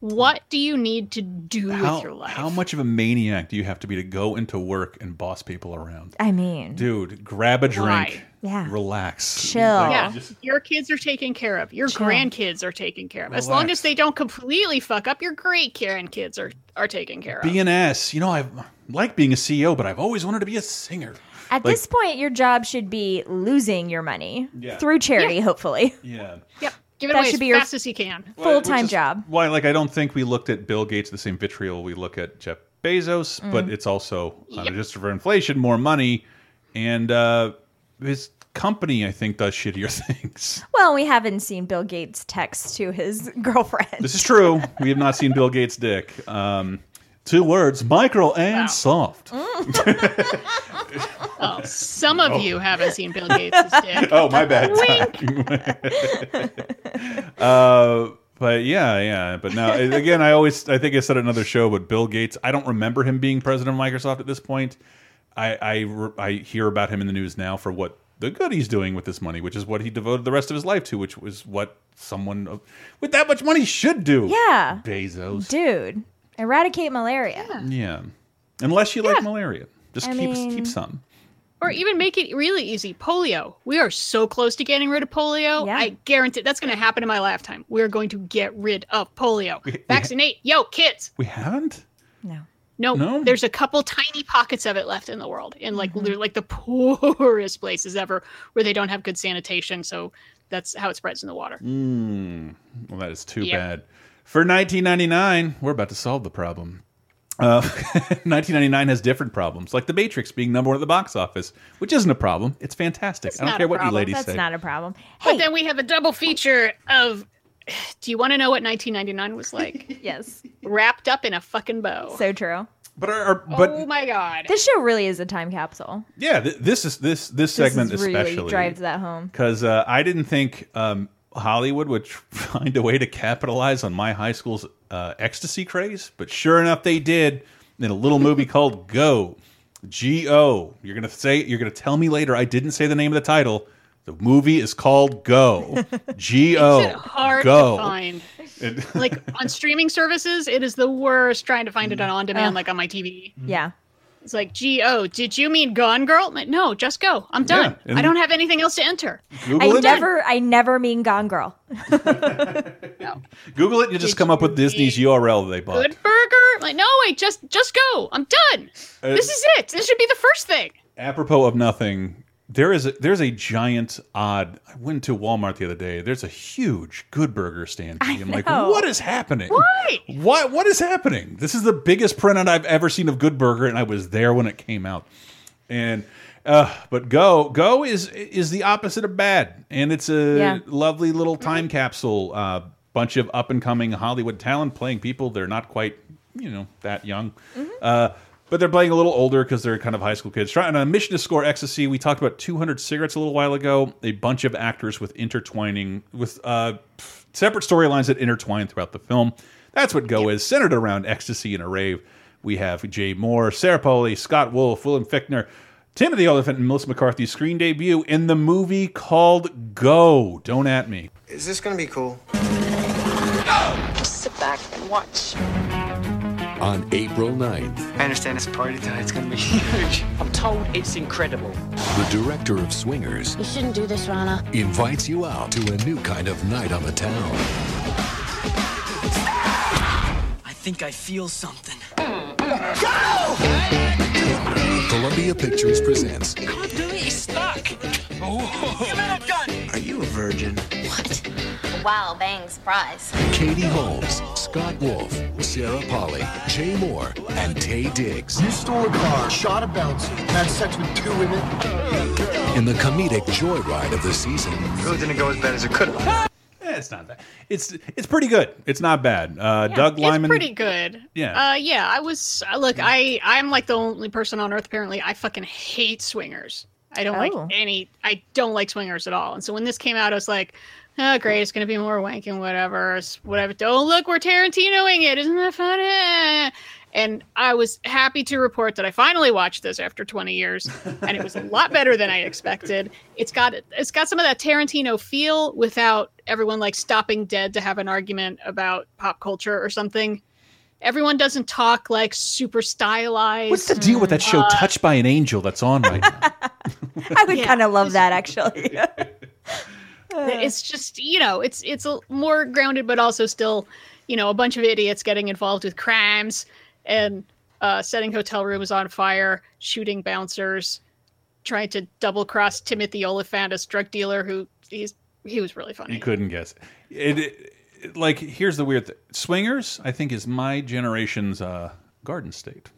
what do you need to do how, with your life? how much of a maniac do you have to be to go into work and boss people around? I mean, Dude, grab a drink. Why? Yeah. Relax. Chill. Like, yeah, just- your kids are taken care of. Your Chill. grandkids are taken care of. As long as they don't completely fuck up, your great grandkids are are taken care of. be an ass. You know, I like being a CEO, but I've always wanted to be a singer. At Like- this point, your job should be losing your money Yeah. through charity, hopefully. Yeah. Yep, give it That away should as be your fast as you can. Full time job. Why, like, I don't think we looked at Bill Gates the same vitriol we look at Jeff Bezos, but Mm. it's also uh, just for inflation, more money, and uh, his company, I think, does shittier things. Well, we haven't seen Bill Gates text to his girlfriend. This is true. we have not seen Bill Gates' dick. Um, two words: micro and soft. Oh, some of Oh. you haven't seen Bill Gates' dick. Oh, my bad. Wink. uh, but yeah, yeah. But now again, I always I think I said another show, but Bill Gates, I don't remember him being president of Microsoft at this point. I I, I hear about him in the news now for what the good he's doing with this money, which is what he devoted the rest of his life to, which was what someone with that much money should do. Yeah. Bezos. Dude, eradicate malaria. Yeah. Unless you like malaria, just I keep mean- keep some. Or even make it really easy. Polio. We are so close to getting rid of polio. I guarantee that's going to happen in my lifetime. We're going to get rid of polio. Vaccinate. Yo, kids. We haven't. No. No? There's a couple tiny pockets of it left in the world, in like Mm-hmm. like the poorest places ever, where they don't have good sanitation. So that's how it spreads in the water. Mm, well, that is too Yep. bad. For 1999, we're about to solve the problem. Uh, 1999 has different problems, like The Matrix being number one at the box office, which isn't a problem. It's fantastic. I don't care what you problem. ladies That's say. not a problem. But then we have a double feature of. Do you want to know what 1999 was like? yes. Wrapped up in a fucking bow. So true. But our, our but oh my god. This show really is a time capsule. yeah, th this is this this This segment is really especially drives that home. because uh, I didn't think um, Hollywood would find a way to capitalize on my high school's uh, ecstasy craze, but sure enough, they did in a little movie called Go. G O. You're gonna say you're gonna tell me later. I didn't say the name of the title. The movie is called Go. G Makes O. it hard Go. to find. It- like on streaming services, it is the worst trying to find it on on demand, Ugh. like on my TV. Yeah. It's like, G O, did you mean Gone Girl? Like, no, just go. I'm done. Yeah, I don't have anything else to enter. Google I it. never, I never mean Gone Girl. Google it. You just come up with Disney's URL they bought. Good burger? Like, no, wait, just just go. I'm done. Uh, this is it. This should be the first thing. Apropos of nothing, there is a, there's a giant odd. I went to Walmart the other day. There's a huge Good Burger stand. I'm like, what is happening? Why? What what is happening? This is the biggest printout I've ever seen of Good Burger, and I was there when it came out. And uh, but Go Go is is the opposite of bad, and it's a Yeah. lovely little time capsule. Uh, bunch of up and coming Hollywood talent playing people. They're not quite you know that young. Uh, but they're playing a little older because they're kind of high school kids. Trying on a mission to score ecstasy. We talked about 200 cigarettes a little while ago. A bunch of actors with intertwining with uh, separate storylines that intertwine throughout the film. That's what Go is, centered around ecstasy and a rave. We have Jay Mohr, Sarah Polley, Scott Wolf, William Fichtner, Timothy Olyphant, and Melissa McCarthy's screen debut in the movie called Go. Don't at me. Is this gonna be cool? just Sit back and watch. On April 9th, I understand it's party time. It's gonna be huge. I'm told it's incredible. the director of Swingers You shouldn't do this, Rana. invites you out to a new kind of night on the town. I think I feel something. Go! Columbia Pictures presents Can't do it. It's stuck. Oh. Give me that gun. Are you a virgin? What? Wow, bang, surprise. Katie Holmes, Scott Wolf, Sarah Polley, Jay Mohr, and Taye Diggs You stole a car, shot a bouncer, had sex with two women. in the comedic joyride of the season. Really didn't go as bad as it could have. Eh, it's not bad. It's it's pretty good. It's not bad. Uh, Doug Liman. It's pretty good. Yeah. Uh, yeah. I was uh, look. I I'm like the only person on earth apparently. I fucking hate swingers. I don't Oh. like any. I don't like swingers at all. And so when this came out, I was like, oh great, it's gonna be more wanking, whatever, it's whatever. Oh look, we're Tarantinoing it. Isn't that funny? And I was happy to report that I finally watched this after 20 years, and it was a lot better than I expected. It's got it's got some of that Tarantino feel without everyone like stopping dead to have an argument about pop culture or something. Everyone doesn't talk like super stylized. What's the deal with that show, Uh, Touched by an Angel, that's on right now? I would kind of love that actually. it's just you know it's it's a, more grounded but also still you know a bunch of idiots getting involved with crimes and uh, setting hotel rooms on fire shooting bouncers trying to double cross timothy olyphant as drug dealer who he's he was really funny You couldn't guess it. It, it- Like, here's the weird thing. Swingers, I think, is my generation's uh, Garden State.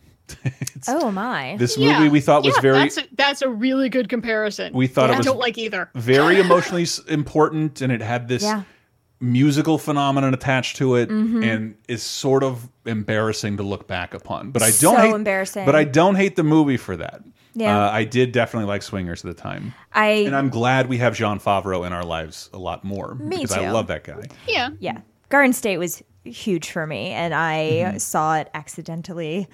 Oh my! This movie we thought was yeah, very that's a, that's a really good comparison We thought it was i don't like either very emotionally important, and it had this Yeah. musical phenomenon attached to it, Mhm. and is sort of embarrassing to look back upon. But I don't hate, embarrassing. But I don't hate the movie for that. Yeah. uh, I did definitely like Swingers at the time. I and I'm glad we have Jon Favreau in our lives a lot more Me because I love that guy. yeah yeah. Garden State was huge for me, and I Mm-hmm. saw it accidentally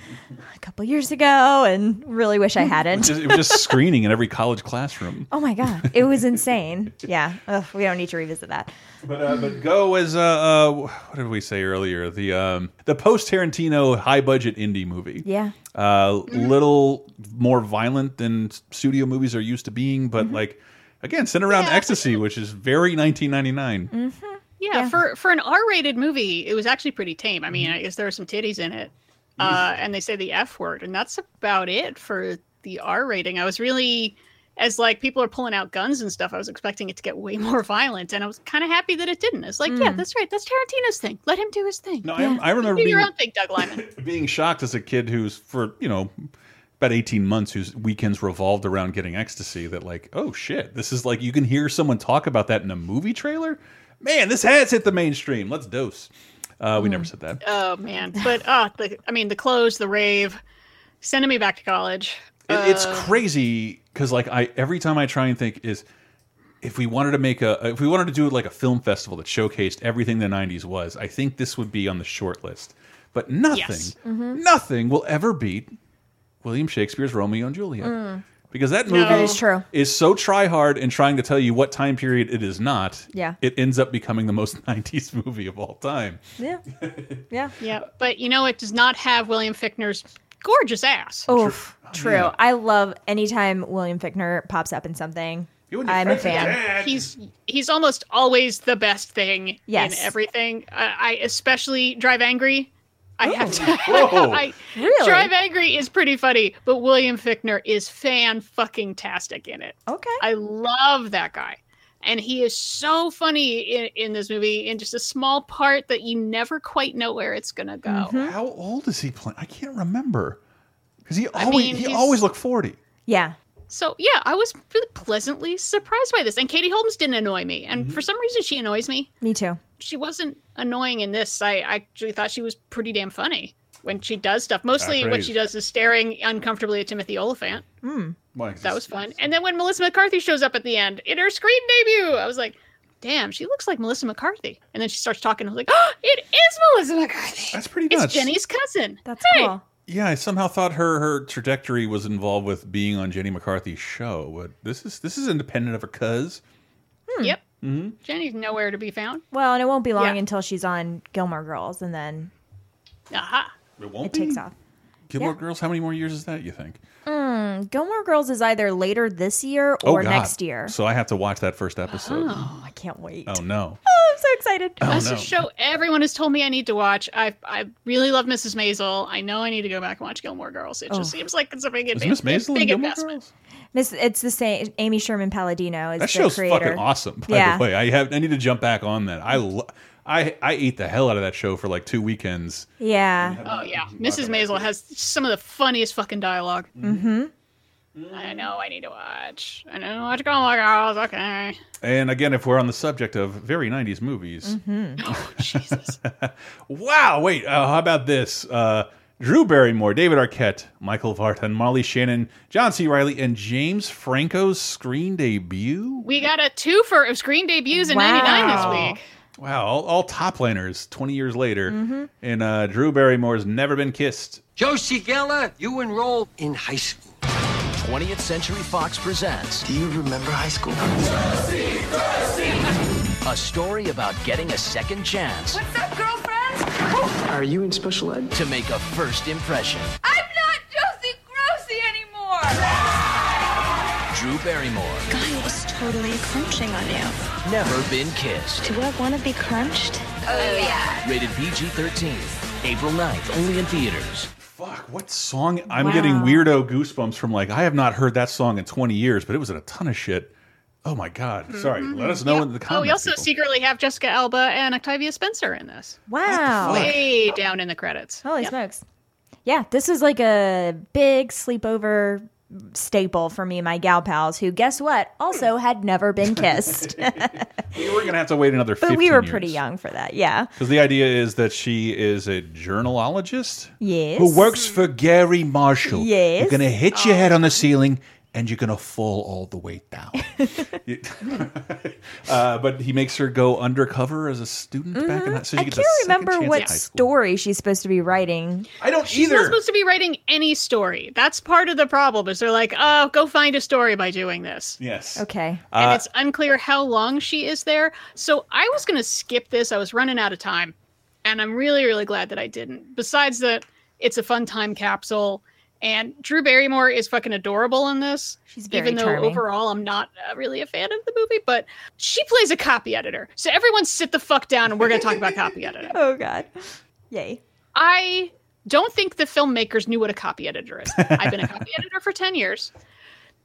a couple years ago, and really wish I hadn't. was just, it was just screening in every college classroom. oh my god, it was insane. Yeah, Ugh, we don't need to revisit that. But uh, but Go is uh, uh what did we say earlier? The um the post Tarantino high budget indie movie. Yeah. Uh, little more violent than studio movies are used to being, but like again, centered around ecstasy, which is very 1999. Yeah, for for an R-rated movie, it was actually pretty tame. I mean, I guess there are some titties in it, uh, and they say the F word, and that's about it for the R rating. I was really, as like people are pulling out guns and stuff, I was expecting it to get way more violent, and I was kind of happy that it didn't. It's like, yeah, Mm. that's right, that's Tarantino's thing. Let him do his thing. No, I, I remember do being your own thing, Doug Liman. being shocked as a kid who's for you know about 18 months whose weekends revolved around getting ecstasy that like oh shit this is like you can hear someone talk about that in a movie trailer? Man this has hit the mainstream. Let's dose. Uh, we never said that. Oh man, but uh, the I mean, the clothes, the rave, sending me back to college. It, it's Uh, crazy because like I every time I try and think is if we wanted to make a if we wanted to do like a film festival that showcased everything the 90s was I think this would be on the short list. But nothing Yes. Mm-hmm. nothing will ever beat William Shakespeare's Romeo and Juliet Mm. because that No. movie That is true. is so try hard in trying to tell you what time period it is not Yeah. it ends up becoming the most 90s movie of all time Yeah, yeah, yeah, but you know, it does not have William Fichtner's gorgeous ass. Oof, true. yeah. I love anytime William Fichtner pops up in something. I'm a fan. He's he's almost always the best thing Yes. in everything. I, I especially Drive Angry. I have to. Whoa. I, Really? Drive Angry is pretty funny, but William Fichtner is fan fucking tastic in it. Okay. I love that guy. And he is so funny in, in this movie in just a small part that you never quite know where it's gonna go. Mm-hmm. how old is he playing I can't remember because he I always mean, he always looked 40 Yeah. So yeah, I was really pleasantly surprised by this. And Katie Holmes didn't annoy me, and Mm-hmm. for some reason she annoys me. Me too. She wasn't annoying in this. I actually thought she was pretty damn funny when she does stuff. Mostly what she does is staring uncomfortably at Timothy Olyphant. Mm. Why? That was fun. And then when Melissa McCarthy shows up at the end in her screen debut, I was like, damn, she looks like Melissa McCarthy. And then she starts talking. I was like, oh, it is Melissa McCarthy. That's pretty good. It's. Jenny's cousin. That's Hey. cool. Yeah, I somehow thought her her trajectory was involved with being on Jenny McCarthy's show, but this is this is independent of her cuz. Yep. Mm-hmm. Jenny's nowhere to be found. Well, and it won't be long Yeah. until she's on Gilmore Girls, and then Aha. It won't it be. takes off. Gilmore Yeah. Girls. How many more years is that? You think? Mm, Gilmore Girls is either later this year oh or God! next year. So I have to watch that first episode. Oh, I can't wait. Oh no! Oh, I'm so excited. Oh, That's no. a show everyone has told me I need to watch. I I really love Mrs. Maisel. I know I need to go back and watch Gilmore Girls. It just Oh. seems like it's a big Is advance- Miss Maisel big Gilmore investment. Girls? Miss, it's the same. Amy Sherman Palladino is That the show's creator. fucking awesome. By yeah. the way, I have I need to jump back on that. I lo I I ate the hell out of that show for like two weekends. Yeah. Oh yeah, Mrs. Maisel has some of the funniest fucking dialogue. Mm-hmm. I know I need to watch. I know watch Gilmore Girls. Okay. And again, if we're on the subject of very 90s movies. Mm-hmm. Oh Jesus! wow, wait, uh, how about this? Uh, Drew Barrymore, David Arquette, Michael Vartan, Molly Shannon, John C. Reilly, and James Franco's screen debut. we got a twofer of screen debuts in '99 this week. Wow, all, all top laners 20 years later. Mhm. And uh, Drew Barrymore's Never Been Kissed. Josie Geller, you enrolled in high school. 20th Century Fox presents Do you remember high school? Josie, Josie. a story about getting a second chance What's up, girlfriend? Are you in special ed? to make a first impression. I'm not Josie Grossie anymore. Drew Barrymore, Guy is totally crunching on you. Never Been Kissed. Do I want to be crunched? Oh yeah. Rated PG 13. April 9th, only in theaters. Fuck, what song? I'm getting weirdo goosebumps from like, I have not heard that song in 20 years, but it was in a ton of shit. Oh my God. Sorry. Mm-hmm. Let us know in the comments. Oh, we also people. secretly have Jessica Alba and Octavia Spencer in this. Wow. Way down in the credits. Holy smokes. Yeah, this was like a big sleepover staple for me and my gal pals who guess what also had never been kissed We were going to have to wait another 15 but we were years. pretty young for that yeah Because the idea is that she is a journalologist yes who works for Garry Marshall. Yes. You're going to hit your head on the ceiling and you're going to fall all the way down. uh, but he makes her go undercover as a student back in high so she Mm-hmm. i gets can't a remember what story she's supposed to be writing I don't either. She's not supposed to be writing any story. That's part of the problem. Is they're like, oh, go find a story by doing this. Yes. okay and Uh, it's unclear how long she is there. So I was going to skip this. I was running out of time, and I'm really, really glad that I didn't. Besides that, it's a fun time capsule, and Drew Barrymore is fucking adorable in this. She's very even though charming. overall I'm not uh, really a fan of the movie, but she plays a copy editor. So everyone sit the fuck down, and we're going to talk about copy editing. oh god yay I don't think the filmmakers knew what a copy editor is. I've been a copy editor for 10 years.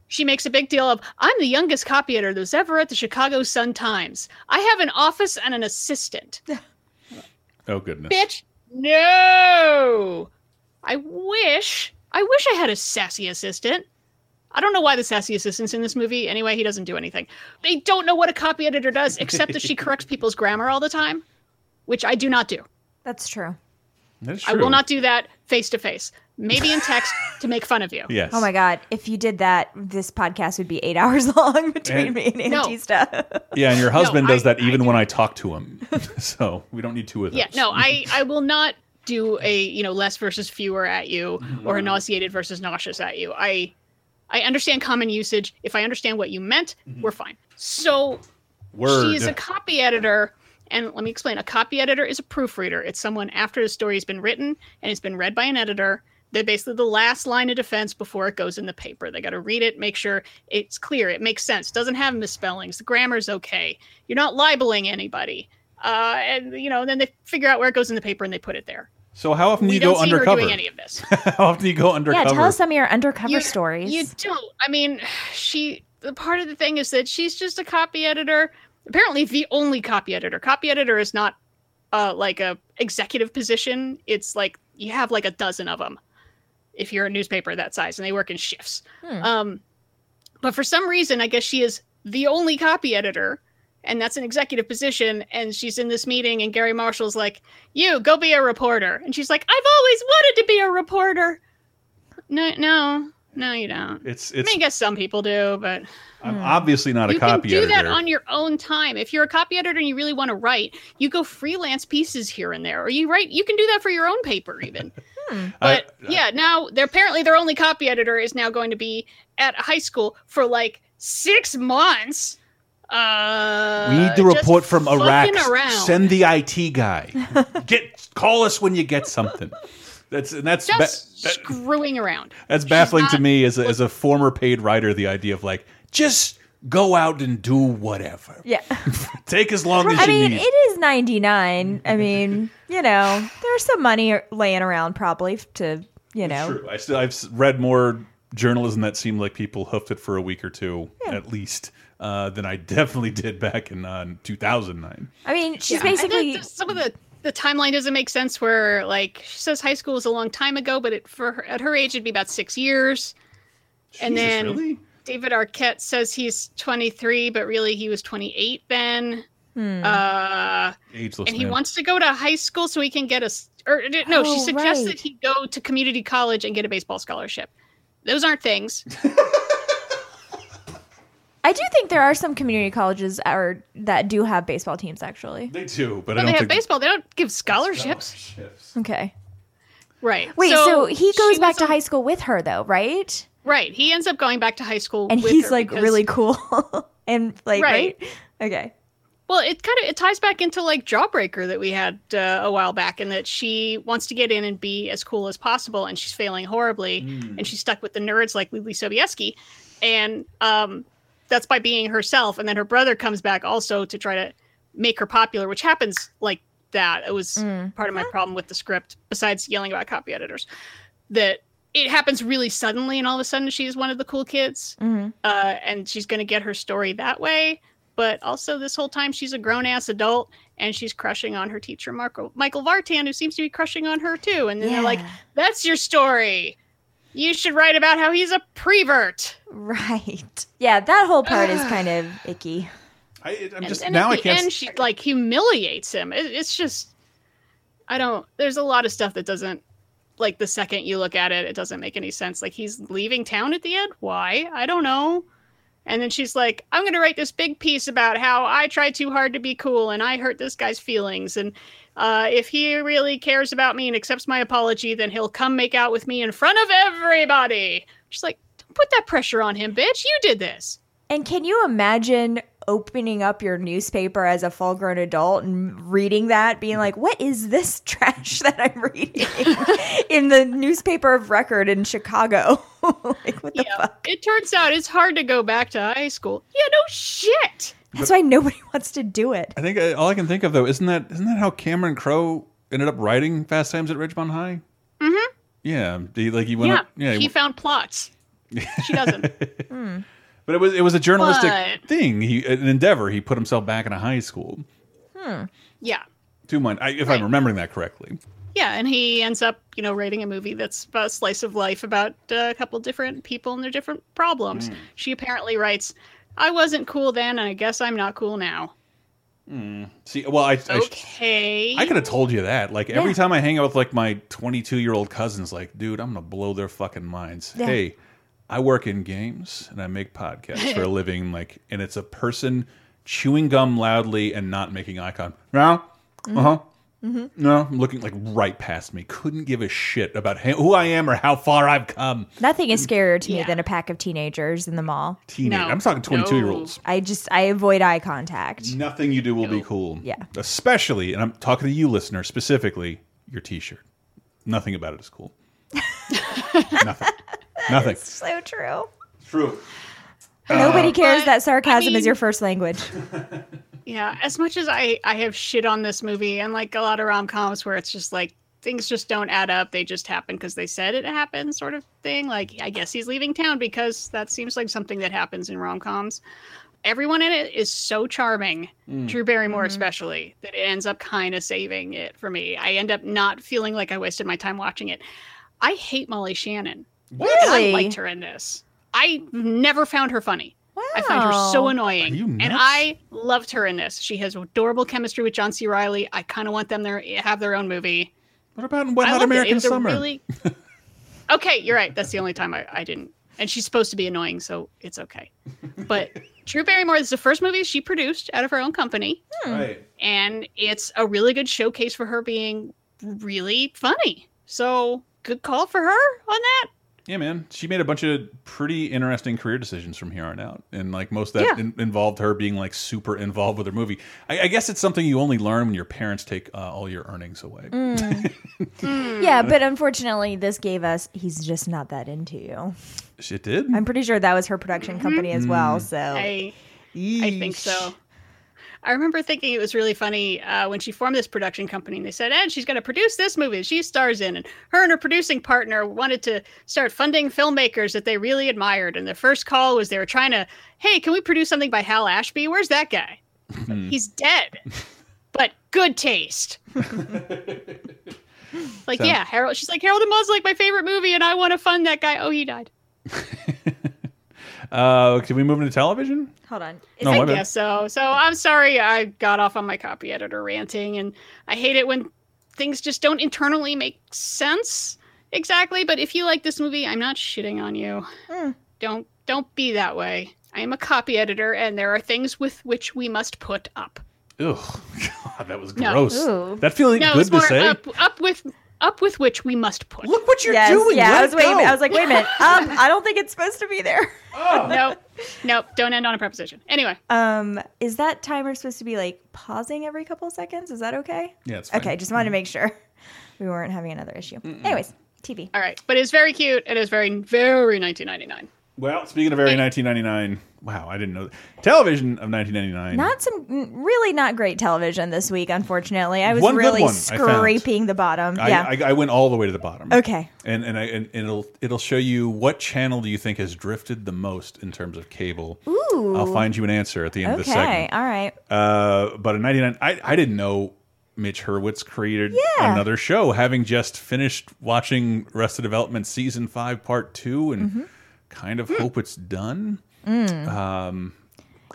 She makes a big deal of, I'm the youngest copy editor that's ever at the Chicago Sun Times. I have an office and an assistant. Oh, goodness. Bitch, no! I wish, I wish I had a sassy assistant. I don't know why the sassy assistant's in this movie. Anyway, he doesn't do anything. They don't know what a copy editor does, except that she corrects people's grammar all the time, which I do not do. that's true That's I will not do that face to face. Maybe in text to make fun of you. Yes. oh my god if you did that this podcast would be eight hours long between And- me and No. antista Yeah, and your husband No, does I- that even when I talk to him. so we don't need two of those. Yeah, no, I I will not do a you know less versus fewer at you or a Mm-hmm. nauseated versus nauseous at you. I I understand common usage. If I understand what you meant, we're fine. So Mm-hmm. Word. she's a copy editor. And let me explain. A copy editor is a proofreader. It's someone after the story has been written and it's been read by an editor. They're basically the last line of defense before it goes in the paper. They got to read it, make sure it's clear, it makes sense, doesn't have misspellings, the grammar's okay. You're not libeling anybody. Uh, and you know, then they figure out where it goes in the paper and they put it there. So how often do we you don't go see her undercover? doing any of this. how often do you go undercover? yeah tell us some of your undercover You- stories You don't. I mean, she. The part of the thing is that she's just a copy editor. Apparently, the only copy editor. Copy editor is not uh, like a executive position. It's like you have like a dozen of them if you're a newspaper that size, and they work in shifts. Hmm. Um, but for some reason, I guess she is the only copy editor, and that's an executive position. And she's in this meeting, and Garry Marshall's like, "You go be a reporter," and she's like, "I've always wanted to be a reporter." No, no, no, you don't. It's I it's. mean, I guess some people do, but I'm obviously not a you can copy do editor. that on your own time. If you're a copy editor and you really want to write, you go freelance pieces here and there, or you write. You can do that for your own paper, even. Hmm. But yeah, now they're apparently their only copy editor is now going to be at a high school for like six months. Uh, we need the report from Iraq. Around. Send the IT guy. get call us when you get something. That's and that's ba- just that- screwing around. that's baffling to me as a, as a former paid writer. The idea of like just go out and do whatever. yeah Take as long as I you mean, need. it is 99. I mean, you know, there's some money laying around probably to, you know. True. I still I've read more journalism that seemed like people hoofed it for a week or two at least uh, than I definitely did back in uh, 2009. I mean, she's Yeah, basically that some of the the timeline doesn't make sense. Where like she says high school is a long time ago, but it, for her, at her age it'd be about six years. and then really? David Arquette says he's 23, but really he was 28 then. Hmm. Uh, Ageless and he man. wants to go to high school so he can get a Or no, she suggests suggested right. he go to community college and get a baseball scholarship. Those aren't things. I do think there are some community colleges are, that do have baseball teams, actually. They do, but But I they don't have think baseball. They don't give scholarships. Okay. Right. Wait, so, he goes back to a- high school with her, though, right? Right. He ends up going back to high school, And with he's like because- really cool and like Right. right. Okay. Well, it kind of it ties back into like Jawbreaker that we had uh, a while back, and that she wants to get in and be as cool as possible, and she's failing horribly, and she's stuck with the nerds like Leelee Sobieski, and um, that's by being herself. And then her brother comes back also to try to make her popular, which happens like that. It was Mm. part of my problem with the script, besides yelling about copy editors, that it happens really suddenly, and all of a sudden she's one of the cool kids Mm-hmm. uh, and she's going to get her story that way. But also, this whole time, she's a grown ass adult and she's crushing on her teacher, Marco, Michael Vartan, who seems to be crushing on her too. And then they're like, that's your story. You should write about how he's a prevert. Right. Yeah, that whole part is kind of icky. I, I'm And, just and now at I the can't. end, she like humiliates him. It, it's just, I don't, there's a lot of stuff that doesn't, like, the second you look at it, it doesn't make any sense. Like, he's leaving town at the end. Why? I don't know. And then she's like, I'm going to write this big piece about how I tried too hard to be cool and I hurt this guy's feelings. And uh, if he really cares about me and accepts my apology, then he'll come make out with me in front of everybody. She's like, don't put that pressure on him, bitch. You did this. And can you imagine opening up your newspaper as a full grown adult and reading that, being like, what is this trash that I'm reading in the newspaper of record in Chicago? like, what the fuck? It turns out it's hard to go back to high school. Yeah, no shit. That's why nobody wants to do it. I think I, all I can think of though isn't that isn't that how Cameron Crowe ended up writing Fast Times at Ridgemont High? Mm-hmm. Yeah, he, like he went Yeah, up. Yeah, he found plots. She doesn't. but it was it was a journalistic But- thing. He an endeavor. He put himself back in a high school. Hmm. Yeah. Two months, I, if I'm remembering that correctly. Yeah, and he ends up, you know, writing a movie that's a slice of life about uh, a couple different people and their different problems. Mm. She apparently writes, "I wasn't cool then, and I guess I'm not cool now." Mm. See, well, I I, Okay. I could have told you that. Like every Yeah. time I hang out with like my 22 year old cousins, like, dude, I'm gonna blow their fucking minds. Yeah. Hey, I work in games and I make podcasts for a living. Like, and it's a person chewing gum loudly and not making eye contact. No, Mhm. uh huh. Mhm. No, I'm looking like right past me. Couldn't give a shit about who I am or how far I've come. Nothing is scarier to me than a pack of teenagers in the mall. Teenage. I'm talking 22 year olds. I just I avoid eye contact. Nothing you do will be cool. Yeah. Especially, and I'm talking to you, listener, specifically, your T-shirt. Nothing about it is cool. Nothing. Nothing. It's so true. True. Nobody Uh, cares But, that sarcasm I is your first language. Yeah, as much as I I have shit on this movie and like a lot of rom coms where it's just like things just don't add up, they just happen because they said it happened, sort of thing. Like I guess he's leaving town because that seems like something that happens in rom coms. Everyone in it is so charming, Mm. Drew Barrymore especially, that it ends up kind of saving it for me. I end up not feeling like I wasted my time watching it. I hate Molly Shannon. And I Really? liked her in this. I never found her funny. I find her so annoying. And? I loved her in this. She has adorable chemistry with John C. Reilly. I kind of want them to have their own movie. What about Wet I Hot loved it. It American a Summer? really- Okay, you're right. That's the only time I, I didn't. And she's supposed to be annoying, so it's okay. But Drew Barrymore this is the first movie she produced out of her own company. Hmm. Right. And it's a really good showcase for her being really funny. So good call for her on that. Yeah, man. She made a bunch of pretty interesting career decisions from here on out, and like most of that Yeah. in involved her being like super involved with her movie. I, I guess it's something you only learn when your parents take uh, all your earnings away. Mm. yeah, but unfortunately, this gave us he's just not that into you. It did. I'm pretty sure that was her production company as well. Mm. So I, I think so. I remember thinking it was really funny uh, when she formed this production company and they said, and she's going to produce this movie that she stars in. And her and her producing partner wanted to start funding filmmakers that they really admired. And the first call was they were trying to, hey, can we produce something by Hal Ashby? Where's that guy? He's dead, but good taste. like, Sounds- yeah, Harold. She's like, Harold and Maude's like my favorite movie and I want to fund that guy. Oh, he died. Uh, can we move into television? Hold on. No, I guess so. So I'm sorry I got off on my copy editor ranting, and I hate it when things just don't internally make sense exactly. But if you like this movie, I'm not shitting on you. Don't don't be that way. I am a copy editor, and there are things with which we must put up. Ugh, God, that was gross. Ooh. That feeling no, good it's to more say. up up with up with which we must put. Look what you're Yes, doing. yeah, Let I was it waiting. go. I was like, wait a minute. Um, I don't think it's supposed to be there. Oh. nope, nope. Don't end on a preposition. Anyway, Um, is that timer supposed to be like pausing every couple of seconds? Is that okay? Yeah, it's fine. Okay, just wanted to make sure we weren't having another issue. Anyways, TV. all right, but it's very cute. It is very very 1999. Well, speaking of very 1999, wow, I didn't know. Television of 1999. Not some mm, really not great television this week, unfortunately. I was One really one scraping the bottom. I, yeah. I, I went all the way to the bottom. Okay. And and, I, and it'll it'll show you what channel do you think has drifted the most in terms of cable. Ooh. I'll find you an answer at the end of the segment. okay. All right. Uh, but in '99, I I didn't know Mitch Hurwitz created Yeah. another show, having just finished watching Arrested Development season five, part two, and Mhm. Kind of hope it's done. Mm. Um,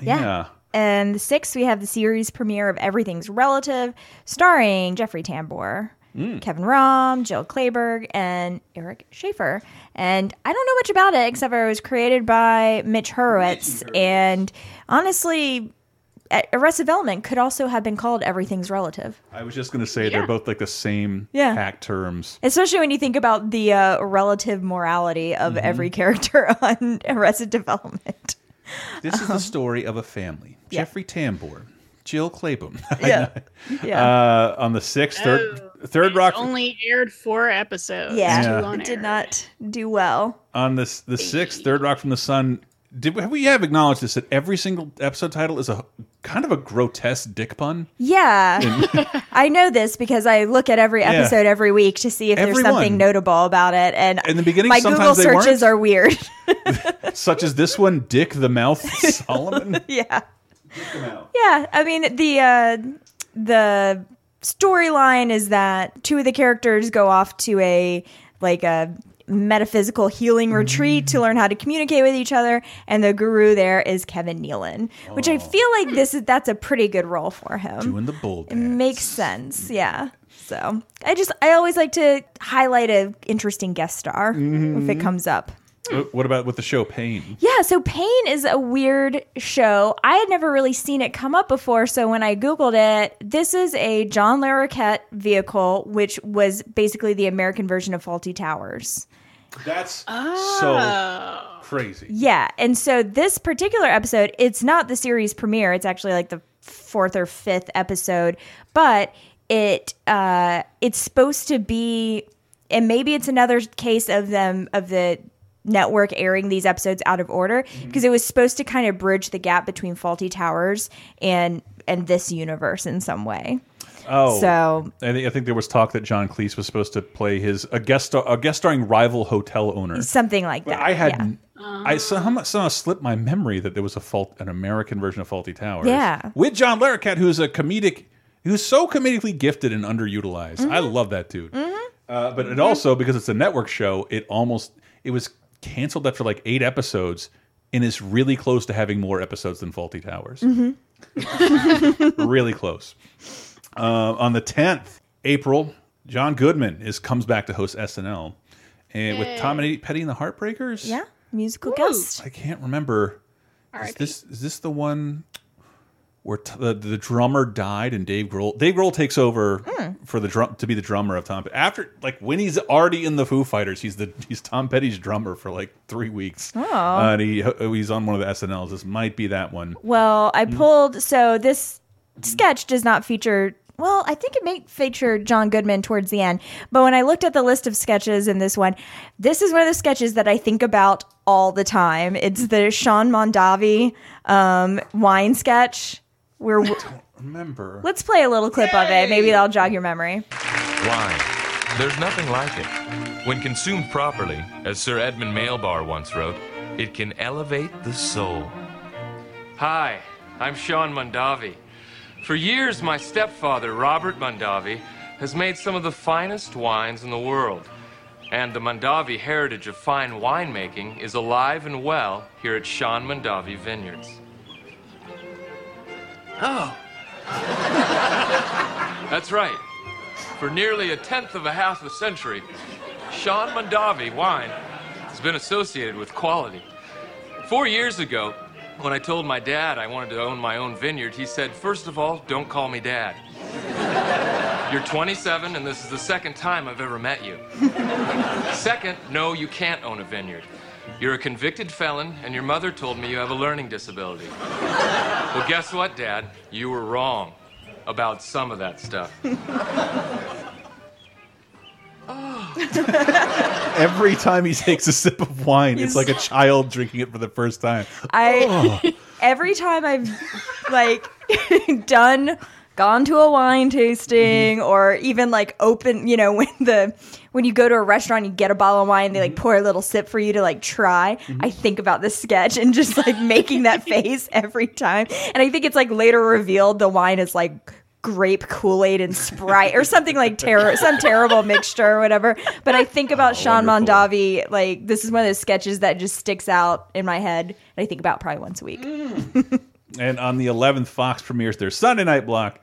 Yeah. yeah. And the sixth, we have the series premiere of Everything's Relative, starring Jeffrey Tambor, Mm. Kevin Rahm, Jill Clayburgh, and Eric Schaefer. And I don't know much about it except for it was created by Mitch Hurwitz. And honestly, Arrested Development could also have been called Everything's Relative. I was just gonna say they're both like the same Yeah. hack terms. Especially when you think about the uh, relative morality of Mm-hmm. every character on Arrested Development. This is the story of a family: Yeah. Jeffrey Tambor, Jill Clayburgh. Yeah. Yeah. Uh, on the sixth, third, third rock. Only aired four episodes. Yeah, Yeah. on it did not do well. on this the sixth third rock from the sun did we, have we have acknowledged this that every single episode title is a kind of a grotesque dick pun Yeah. I know this because I look at every Yeah. episode every week to see if there's something notable about it. And In the beginning, my Google sometimes they searches weren't. are weird. such as this one dick the mouth solomon yeah. Yeah. I mean, the uh, the storyline is that two of the characters go off to a like a metaphysical healing retreat to learn how to communicate with each other and the guru there is Kevin Nealon which I feel like this is that's a pretty good role for him doing the bull It makes sense. Yeah. So I just I always like to highlight a interesting guest star if it comes up. Uh, what about with the show Payne Yeah, so Payne is a weird show. I had never really seen it come up before, so when I googled it, this is a John Larroquette vehicle, which was basically the American version of Fawlty Towers. That's Oh. so crazy Yeah, and so this particular episode, it's not the series premiere. It's actually like the fourth or fifth episode, but it uh, it's supposed to be, and maybe it's another case of them of the network airing these episodes out of order because it was supposed to kind of bridge the gap between Fawlty Towers and and this universe in some way. Oh So- I think, I think there was talk that John Cleese was supposed to play his a guest star, a guest starring rival hotel owner Something like But that. I had yeah. I somehow, somehow slipped my memory that there was a fault an American version of Fawlty Towers. Yeah. with John Larroquette, who's a comedic, who's so comedically gifted and underutilized. I Mm-hmm. love that dude. Uh, but it also because it's a network show, it almost it was canceled after like eight episodes, and is really close to having more episodes than Fawlty Towers. Mm-hmm. really close. Uh, on the tenth April, John Goodman is comes back to host SNL, and with Tom and Petty and the Heartbreakers. Yeah, musical guest. I can't remember. Is this is this the one where t the, the drummer died and Dave Grohl Dave Grohl takes over Hmm. for the drum to be the drummer of Tom after like when he's already in the Foo Fighters he's the he's Tom Petty's drummer for like three weeks Oh. Uh, and he he's on one of the SNLs this might be that one Well, I Mm. pulled so this sketch does not feature well, I think it may feature John Goodman towards the end. But when I looked at the list of sketches in this one, this is one of the sketches that I think about all the time. It's the Sean Mondavi um, wine sketch. Where I don't remember let's play a little clip of it. Maybe that'll jog your memory. Wine. There's nothing like it. When consumed properly, as Sir Edmund Mailbar once wrote, it can elevate the soul. Hi, I'm Sean Mondavi. For years, my stepfather, Robert Mondavi, has made some of the finest wines in the world. And the Mondavi heritage of fine winemaking is alive and well here at Sean Mondavi Vineyards. Oh. That's right. For nearly a tenth of a half a century, Sean Mondavi wine has been associated with quality. Four years ago, when I told my dad I wanted to own my own vineyard, he said, First of all, don't call me dad. You're 27, and this is the second time I've ever met you. Second, no, you can't own a vineyard. You're a convicted felon, and your mother told me you have a learning disability. Well, guess what, Dad? You were wrong about some of that stuff. Every time he takes a sip of wine, it's like a child drinking it for the first time. I Oh. every time I've like done gone to a wine tasting mm-hmm. or even like open, you know, when the when you go to a restaurant and you get a bottle of wine, they like mm-hmm. pour a little sip for you to like try. Mm-hmm. I think about this sketch and just like making that face every time. And I think it's like later revealed the wine is like grape Kool-Aid and Sprite or something like terror some terrible mixture or whatever. But I think about Sean Mondavi like this is one of those sketches that just sticks out in my head and I think about probably once a week. And on the 11th, Fox premieres their Sunday night block,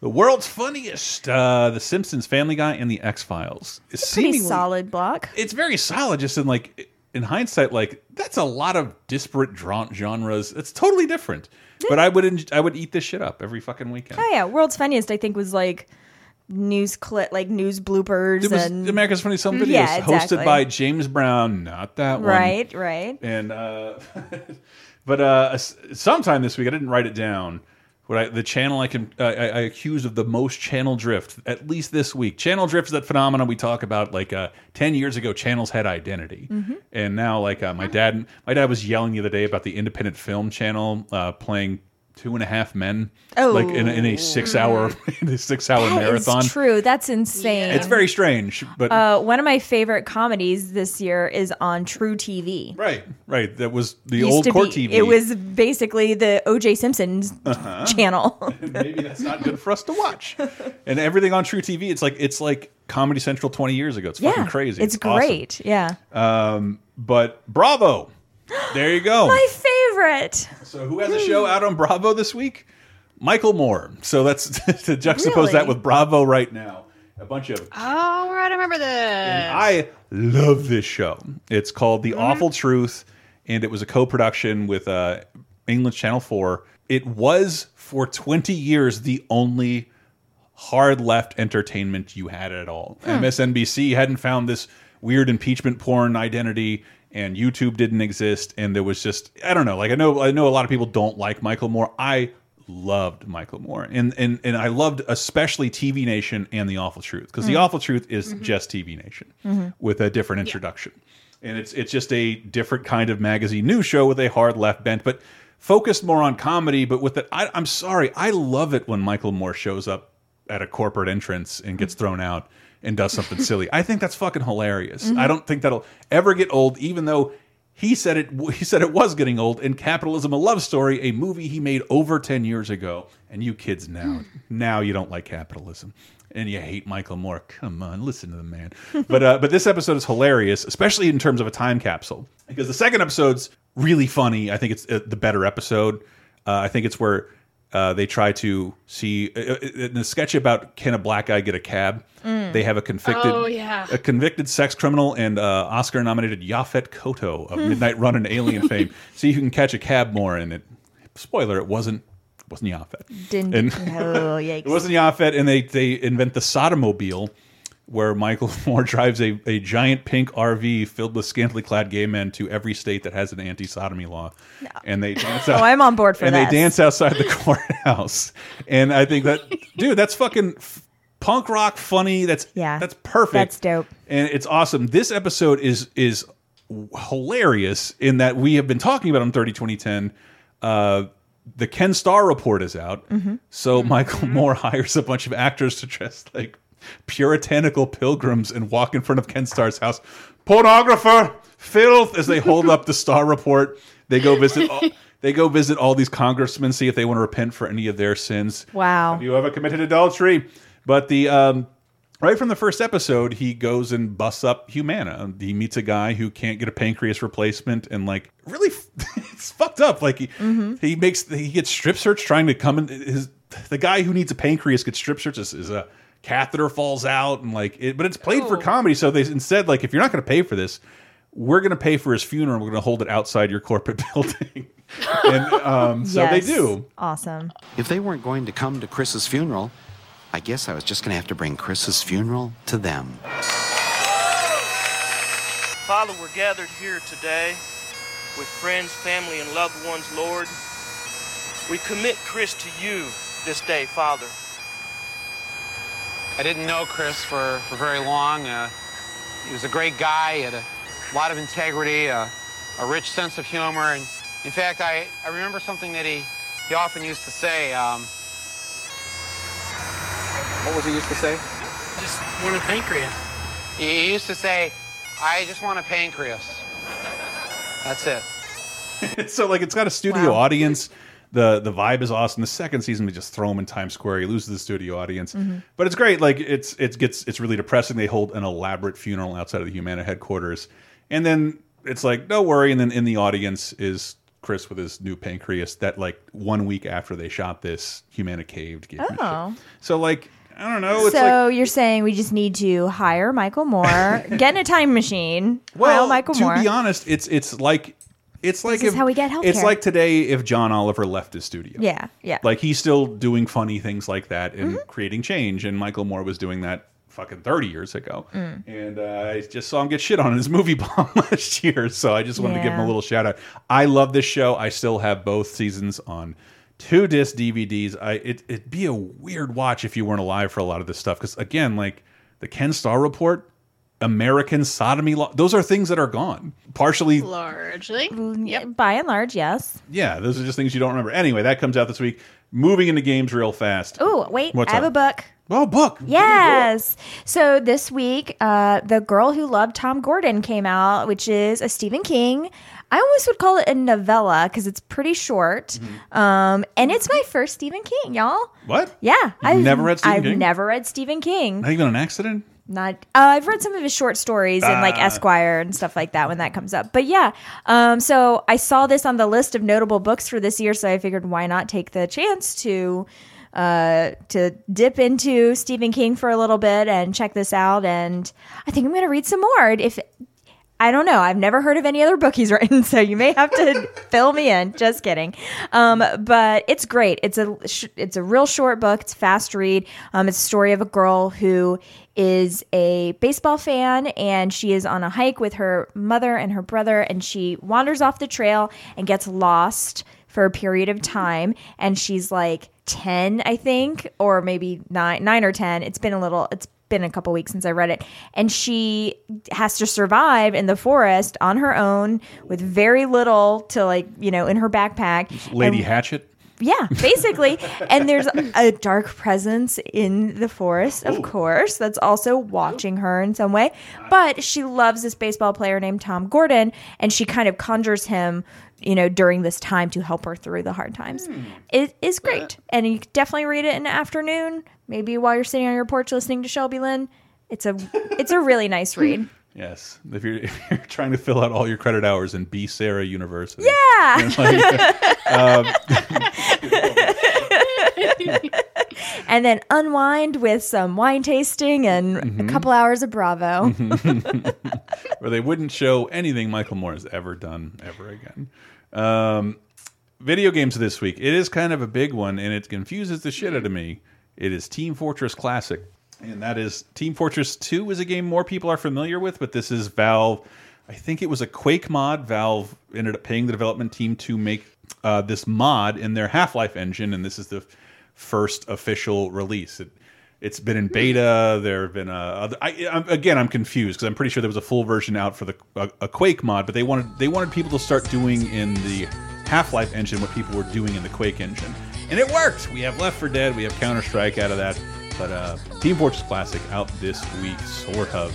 The World's Funniest, uh, The Simpsons, Family Guy, and The X Files. It's Pretty solid block. It's very solid, just in like in hindsight, like that's a lot of disparate genres. It's totally different. But I would I would eat this shit up every fucking weekend. Oh yeah, World's Funniest I think was like news clip like news bloopers It was and America's Funniest Home Videos, Yeah, exactly. hosted by James Brown, not that one. Right, right. And uh, but uh, sometime this week, I didn't write it down. What I, the channel I can uh, I, I accuse of the most channel drift at least this week. Channel drift is that phenomenon we talk about. Like uh, ten years ago, channels had identity, Mhm. and now like uh, my dad my dad was yelling the other day about the independent film channel uh, playing Two and a Half Men, like in, a- in a six hour in a six hour That marathon. true. That's insane. It's very strange, but uh, one of my favorite comedies this year is on truTV. right, right. That was the Used old court be- TV. It was basically the O.J. Simpson's Uh-huh. channel. maybe that's not good for us to watch. And everything on truTV, it's like it's like Comedy Central twenty years ago. It's fucking crazy. It's, awesome. great. Yeah, Um, but Bravo, there you go. my favorite. so who has a show out on Bravo this week? Michael Moore. So that's to juxtapose that with Bravo right now. A bunch of Oh, right. I remember this. I love this show. It's called. The Awful Truth, and it was a co-production with uh, England's Channel Four. It was for 20 years the only hard left entertainment you had at all. Hmm. MSNBC hadn't found this weird impeachment porn identity, and YouTube didn't exist, and there was just I don't know. Like I know I know a lot of people don't like Michael Moore. I loved Michael Moore, and and and I loved especially TV Nation and The Awful Truth because The Mm. Awful Truth is Mhm. just TV Nation Mhm. with a different introduction. And it's it's just a different kind of magazine news show with a hard left bent, but focused more on comedy. But with it, I, I'm sorry, I love it when Michael Moore shows up at a corporate entrance and gets thrown out and does something silly. I think that's fucking hilarious. Mhm. I don't think that'll ever get old, even though. He said it. He said it was getting old. In Capitalism: A Love Story, a movie he made over ten years ago, and you kids now, now you don't like capitalism, and you hate Michael Moore. Come on, listen to the man. But uh, but this episode is hilarious, especially in terms of a time capsule, because the second episode's really funny. I think it's uh, the better episode. Uh, I think it's where uh, they try to see uh, uh, in the sketch about can a black guy get a cab. Mm. They have a convicted, Oh, yeah. a convicted sex criminal and uh, Oscar-nominated Yaphet Kotto of Midnight Run and Alien fame. See who can catch a cab more. And it, spoiler, it wasn't wasn't Yaphet. Didn't. And- oh yikes! it wasn't Yaphet, and they they invent the Sodomobile, where Michael Moore drives a, a giant pink RV filled with scantily clad gay men to every state that has an anti-sodomy law, and they dance. Oh, I'm on board for and this. they dance outside the courthouse, and I think that dude, that's fucking punk rock funny. That's Yeah. that's perfect. That's dope. and it's awesome. This episode is is hilarious in that we have been talking about on 30 2010. Uh, the Ken Starr report is out. Mhm. So Michael Moore hires a bunch of actors to dress like puritanical pilgrims and walk in front of Ken Starr's house. Pornographer, filth, as they hold up the Starr report. They go visit. All, they go visit all these congressmen, see if they want to repent for any of their sins. Wow. Have you ever committed adultery? But the um, right from the first episode, he goes and busts up Humana. He meets a guy who can't get a pancreas replacement, and like really, it's fucked up. Like he Mhm. he makes he gets strip searched trying to come in. His the guy who needs a pancreas gets strip searched. Is, is a catheter falls out, and like it, but it's played for comedy. So they instead like if you're not going to pay for this, we're going to pay for his funeral. We're going to hold it outside your corporate building. and um, so they do. Awesome. If they weren't going to come to Chris's funeral, I guess I was just going to have to bring Chris's funeral to them. Father, we're gathered here today with friends, family, and loved ones, Lord. We commit Chris to you this day, Father. I didn't know Chris for, for very long. Uh, he was a great guy, he had a lot of integrity, uh, a rich sense of humor, and in fact, I, I remember something that he, he often used to say. Um, what was he used to say? Just want a pancreas. He, he used to say, I just want a pancreas. That's it. so like it's got a studio audience. The the vibe is awesome. The second season, we just throw him in Times Square. He loses the studio audience, Mhm. but it's great. Like it's it gets it's really depressing. They hold an elaborate funeral outside of the Humana headquarters, and then it's like don't worry. And then in the audience is Chris with his new pancreas. That like one week after they shot this, Humana caved. Oh. So like I don't know. It's so like you're saying we just need to hire Michael Moore, get in a time machine, well, hire Michael to Moore. To be honest, it's it's like it's like This is if, how we get healthcare. It's like today if John Oliver left his studio. yeah, yeah. Like he's still doing funny things like that and Mm-hmm. creating change. And Michael Moore was doing that fucking 30 years ago. Mm. And uh, I just saw him get shit on in his movie bomb last year. So I just wanted to give him a little shout out. I love this show. I still have both seasons on two disc DVDs. I it, It'd be a weird watch if you weren't alive for a lot of this stuff. Because again, like the Ken Starr report, American sodomy law, those are things that are gone. Partially Largely. Yep. By and large, yes. yeah, those are just things you don't remember. Anyway, that comes out this week. Moving into games real fast. Oh, wait. What's I have up? a book. Oh, book. Yes. So this week, uh, The Girl Who Loved Tom Gordon came out, which is a Stephen King. I almost would call it a novella because it's pretty short. Mm-hmm. Um, and it's my first Stephen King, y'all. What? Yeah. I've never read Stephen King. I've never read Stephen King. Not even an accident? Not. Uh, I've read some of his short stories in like Ah. Esquire and stuff like that when that comes up. But yeah, um, so I saw this on the list of notable books for this year, so I figured why not take the chance to uh, to dip into Stephen King for a little bit and check this out. And I think I'm going to read some more. If I don't know. I've never heard of any other book he's written, so you may have to fill me in. Just kidding. Um, but it's great. It's a sh- it's a real short book. It's fast read. Um, it's a story of a girl who is a baseball fan and she is on a hike with her mother and her brother and she wanders off the trail and gets lost for a period of time and she's like 10 i think or maybe 9 9 or 10 it's been a little it's been a couple weeks since i read it and she has to survive in the forest on her own with very little to like you know in her backpack Lady And- Hatchet. yeah, basically. and there's a dark presence in the forest, of course, that's also watching her in some way. But she loves this baseball player named Tom Gordon, and she kind of conjures him, you know, during this time to help her through the hard times. Hmm. It is great. And you definitely read it in the afternoon, maybe while you're sitting on your porch listening to Shelby Lynne. It's a it's a really nice read. Yes. If you're, if you're trying to fill out all your credit hours in B. Sarah University. Yeah. And like, um, and then unwind with some wine tasting and Mhm. a couple hours of Bravo. where they wouldn't show anything Michael Moore has ever done ever again. Um, video games this week. It is kind of a big one, and it confuses the shit out of me. It is Team Fortress Classic, and that is Team Fortress 2 is a game more people are familiar with, but this is Valve. I think it was a Quake mod. Valve ended up paying the development team to make uh, this mod in their Half Life engine, and this is the first official release. It, it's been in beta. There have been uh, other. I, I'm, again, I'm confused because I'm pretty sure there was a full version out for the a, a Quake mod, but they wanted they wanted people to start doing in the Half Life engine what people were doing in the Quake engine, and it worked. We have Left 4 Dead, we have Counter Strike out of that, but uh, Team Fortress Classic out this week, sort of.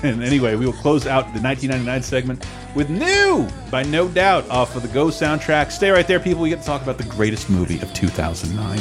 and anyway, we will close out the 1999 segment with "New" by No Doubt off of the Go soundtrack. Stay right there, people. We get to talk about the greatest movie of 2009.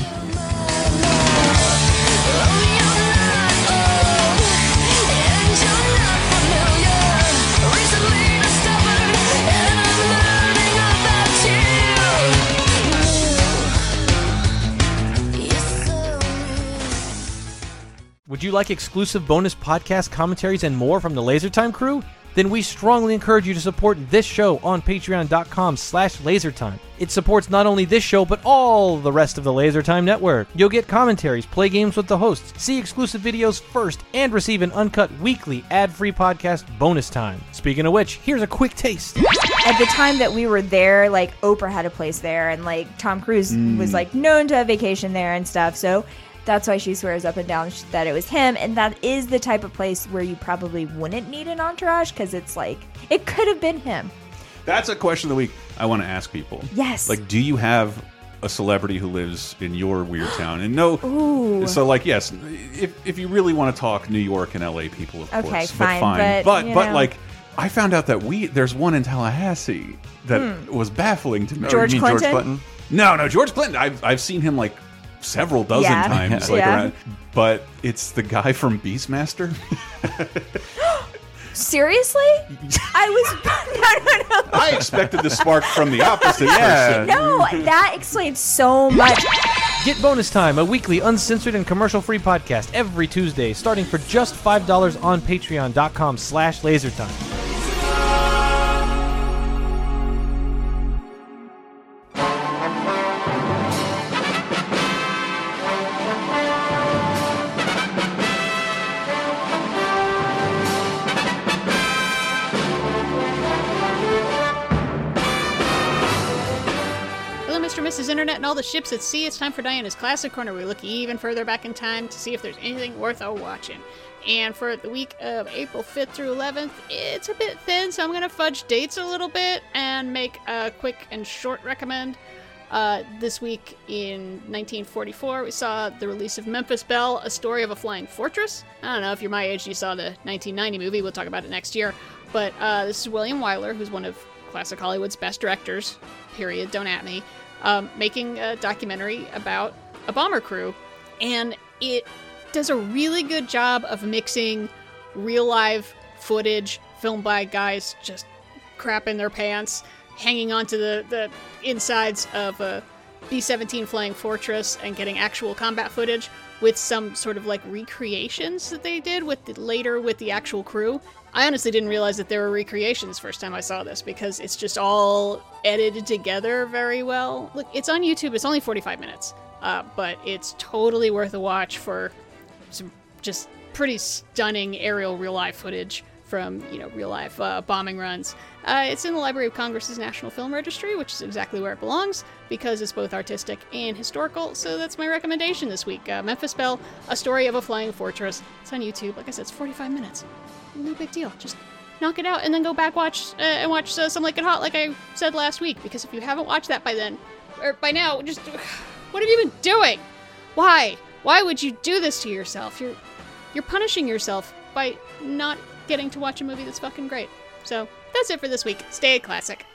Would you like exclusive bonus podcast commentaries and more from the LaserTime crew? Then we strongly encourage you to support this show on patreon.com slash lasertime. It supports not only this show, but all the rest of the LaserTime network. You'll get commentaries, play games with the hosts, see exclusive videos first, and receive an uncut weekly ad-free podcast bonus time. Speaking of which, here's a quick taste. At the time that we were there, like Oprah had a place there, and like Tom Cruise Mm. was like known to have vacation there and stuff. So that's why she swears up and down that it was him. And that is the type of place where you probably wouldn't need an entourage because it's like it could have been him. That's a question of the week I want to ask people. Yes. Like, do you have a celebrity who lives in your weird town? And no, Ooh. so like, yes, if if you really want to talk New York and L.A. people, of Okay, course, fine, but fine, but, you but, like. I found out that we there's one in Tallahassee that Hmm. was baffling to me. George mean George Clinton? Clinton? No, no, George Clinton. I've I've seen him like several dozen Yeah. times, like Yeah. around. But it's the guy from Beastmaster. Seriously? I was no, no, no. I expected the spark from the opposite person. No, that explains so much. Get Bonus Time, a weekly uncensored and commercial-free podcast every Tuesday, starting for just $5 on patreon.com slash lasertime. And all the ships at sea. It's time for Diana's Classic Corner. We look even further back in time to see if there's anything worth a watching. And for the week of April 5th through 11th, it's a bit thin, so I'm going to fudge dates a little bit and make a quick and short recommend. Uh, this week in 1944, we saw the release of Memphis Belle, A Story of a Flying Fortress. I don't know if you're my age, you saw the 1990 movie. We'll talk about it next year. But uh, this is William Wyler, who's one of classic Hollywood's best directors, period, don't at me, um, making a documentary about a bomber crew. And it does a really good job of mixing real live footage filmed by guys just crapping their pants, hanging onto the, the insides of a B 17 Flying Fortress and getting actual combat footage with some sort of like recreations that they did with the, later with the actual crew. I honestly didn't realize that there were recreations first time I saw this because it's just all edited together very well. Look, it's on YouTube. It's only 45 minutes, uh, but it's totally worth a watch for some just pretty stunning aerial real life footage from you know real life uh, bombing runs. Uh, it's in the Library of Congress's National Film Registry, which is exactly where it belongs because it's both artistic and historical. So that's my recommendation this week. Uh, Memphis Belle: A Story of a Flying Fortress. It's on YouTube. Like I said, it's 45 minutes. No big deal. Just knock it out and then go back watch uh, and watch uh, Some Like It Hot, like I said last week. Because if you haven't watched that by then, or by now, just what have you been doing? Why? Why would you do this to yourself? You're you're punishing yourself by not getting to watch a movie that's fucking great. So that's it for this week. Stay a classic.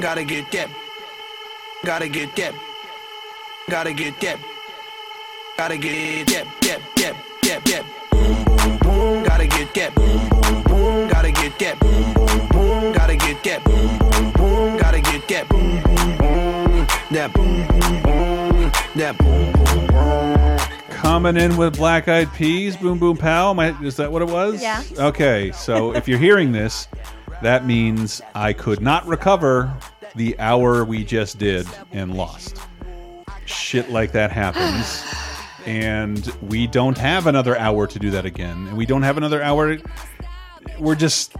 Gotta get that. Gotta get that. Gotta get that. Gotta get that, that, that, that, that. Boom, boom, boom. Gotta get that. Boom, boom, boom. Gotta get that. Boom, boom, boom. Gotta get that. Boom, boom, boom. Gotta get that. Boom, boom, boom. That boom, boom, boom. That boom, boom, boom. Coming in with Black Eyed Peas, Boom Boom Pow. Am I- Is that what it was? Yeah. Okay, so if you're hearing this, that means I could not recover the hour we just did and lost. Shit like that happens. And we don't have another hour to do that again. And we don't have another hour. We're just,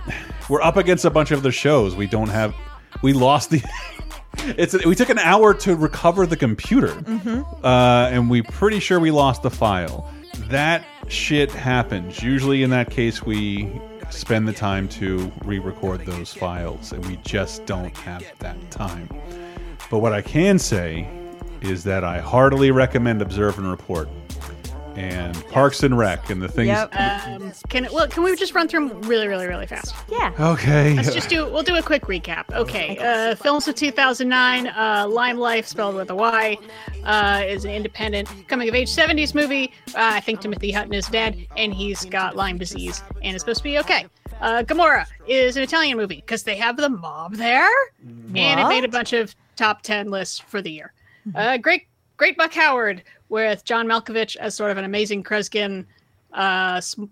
we're up against a bunch of other shows. We don't have, we lost the. It's we took an hour to recover the computer, uh, and we pretty sure we lost the file. That shit happens. Usually, in that case, we spend the time to re-record those files, and we just don't have that time. But what I can say is that I heartily recommend Observe and Report and Parks and Rec and the things. Um, can well, can we just run through 'em really, really, really fast? Yeah. Okay. Let's just do. We'll do a quick recap. Okay. Uh, films of 2009. Uh, Lymelife, spelled with a Y, uh, is an independent coming of age 70s movie. Uh, I think Timothy Hutton is dead, and he's got Lyme disease, and is supposed to be okay. Uh, Gomorrah is an Italian movie because they have the mob there, and it made a bunch of top 10 lists for the year. Uh, great, great Buck Howard with John Malkovich as sort of an amazing Kreskin, uh, sm-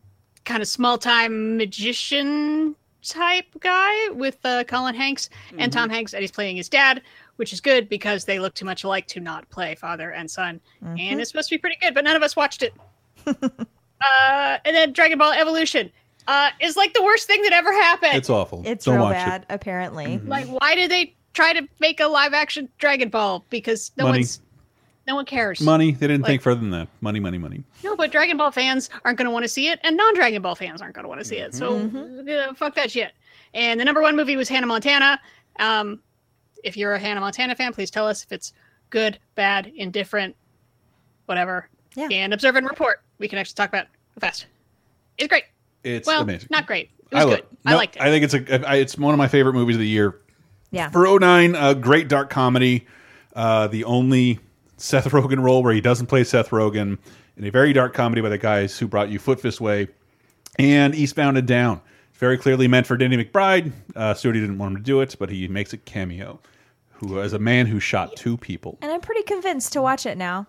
kind of small time magician type guy with uh, Colin Hanks and Tom Hanks, and he's playing his dad, which is good because they look too much alike to not play father and son. And Mhm. it's supposed to be pretty good, but none of us watched it. uh, and then Dragon Ball Evolution uh, is like the worst thing that ever happened. It's awful. It's Don't real bad, it. apparently. Like, why did they try to make a live action Dragon Ball? Because no Money. one's no one cares. Money. They didn't Like- think further than that. Money, money, money. No, but Dragon Ball fans aren't going to want to see it, and non-Dragon Ball fans aren't going to want to see it. So uh, fuck that shit. And the number one movie was Hannah Montana. Um, if you're a Hannah Montana fan, please tell us if it's good, bad, indifferent, whatever. Yeah. And observe and report. We can actually talk about it fast. It's great. It's well, amazing. not great. It was I good. lo- I no, liked it. I think it's a. I- It's one of my favorite movies of the year. Yeah. For 09, a great dark comedy. Uh, the only Seth Rogen role where he doesn't play Seth Rogen in a very dark comedy by the guys who brought you Foot Fist Way and Eastbound and Down. Very clearly meant for Danny McBride. Uh, Studio didn't want him to do it, but he makes a cameo. Who is a man who shot two people. And I'm pretty convinced to watch it now.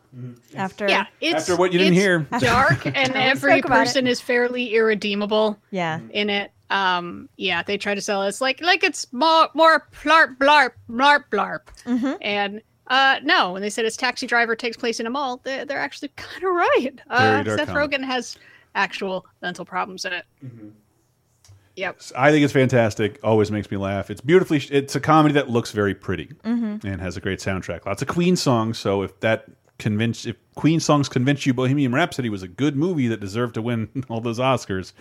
After Yeah, it's, After what you didn't hear. dark, and every talk about it. person is fairly irredeemable. Yeah. in it. Um, yeah, they try to sell us like like it's more more blarp blarp blarp blarp. Mm-hmm. And uh, no, when they said it's Taxi Driver takes place in a mall, they're, they're actually kind of right. Uh, Seth. Rogen has actual mental problems in it. Yep. I think it's fantastic. Always makes me laugh. It's beautifully. It's a comedy that looks very pretty Mhm. and has a great soundtrack. Lots of Queen songs. So if that convince, if Queen songs convince you Bohemian Rhapsody was a good movie that deserved to win all those Oscars,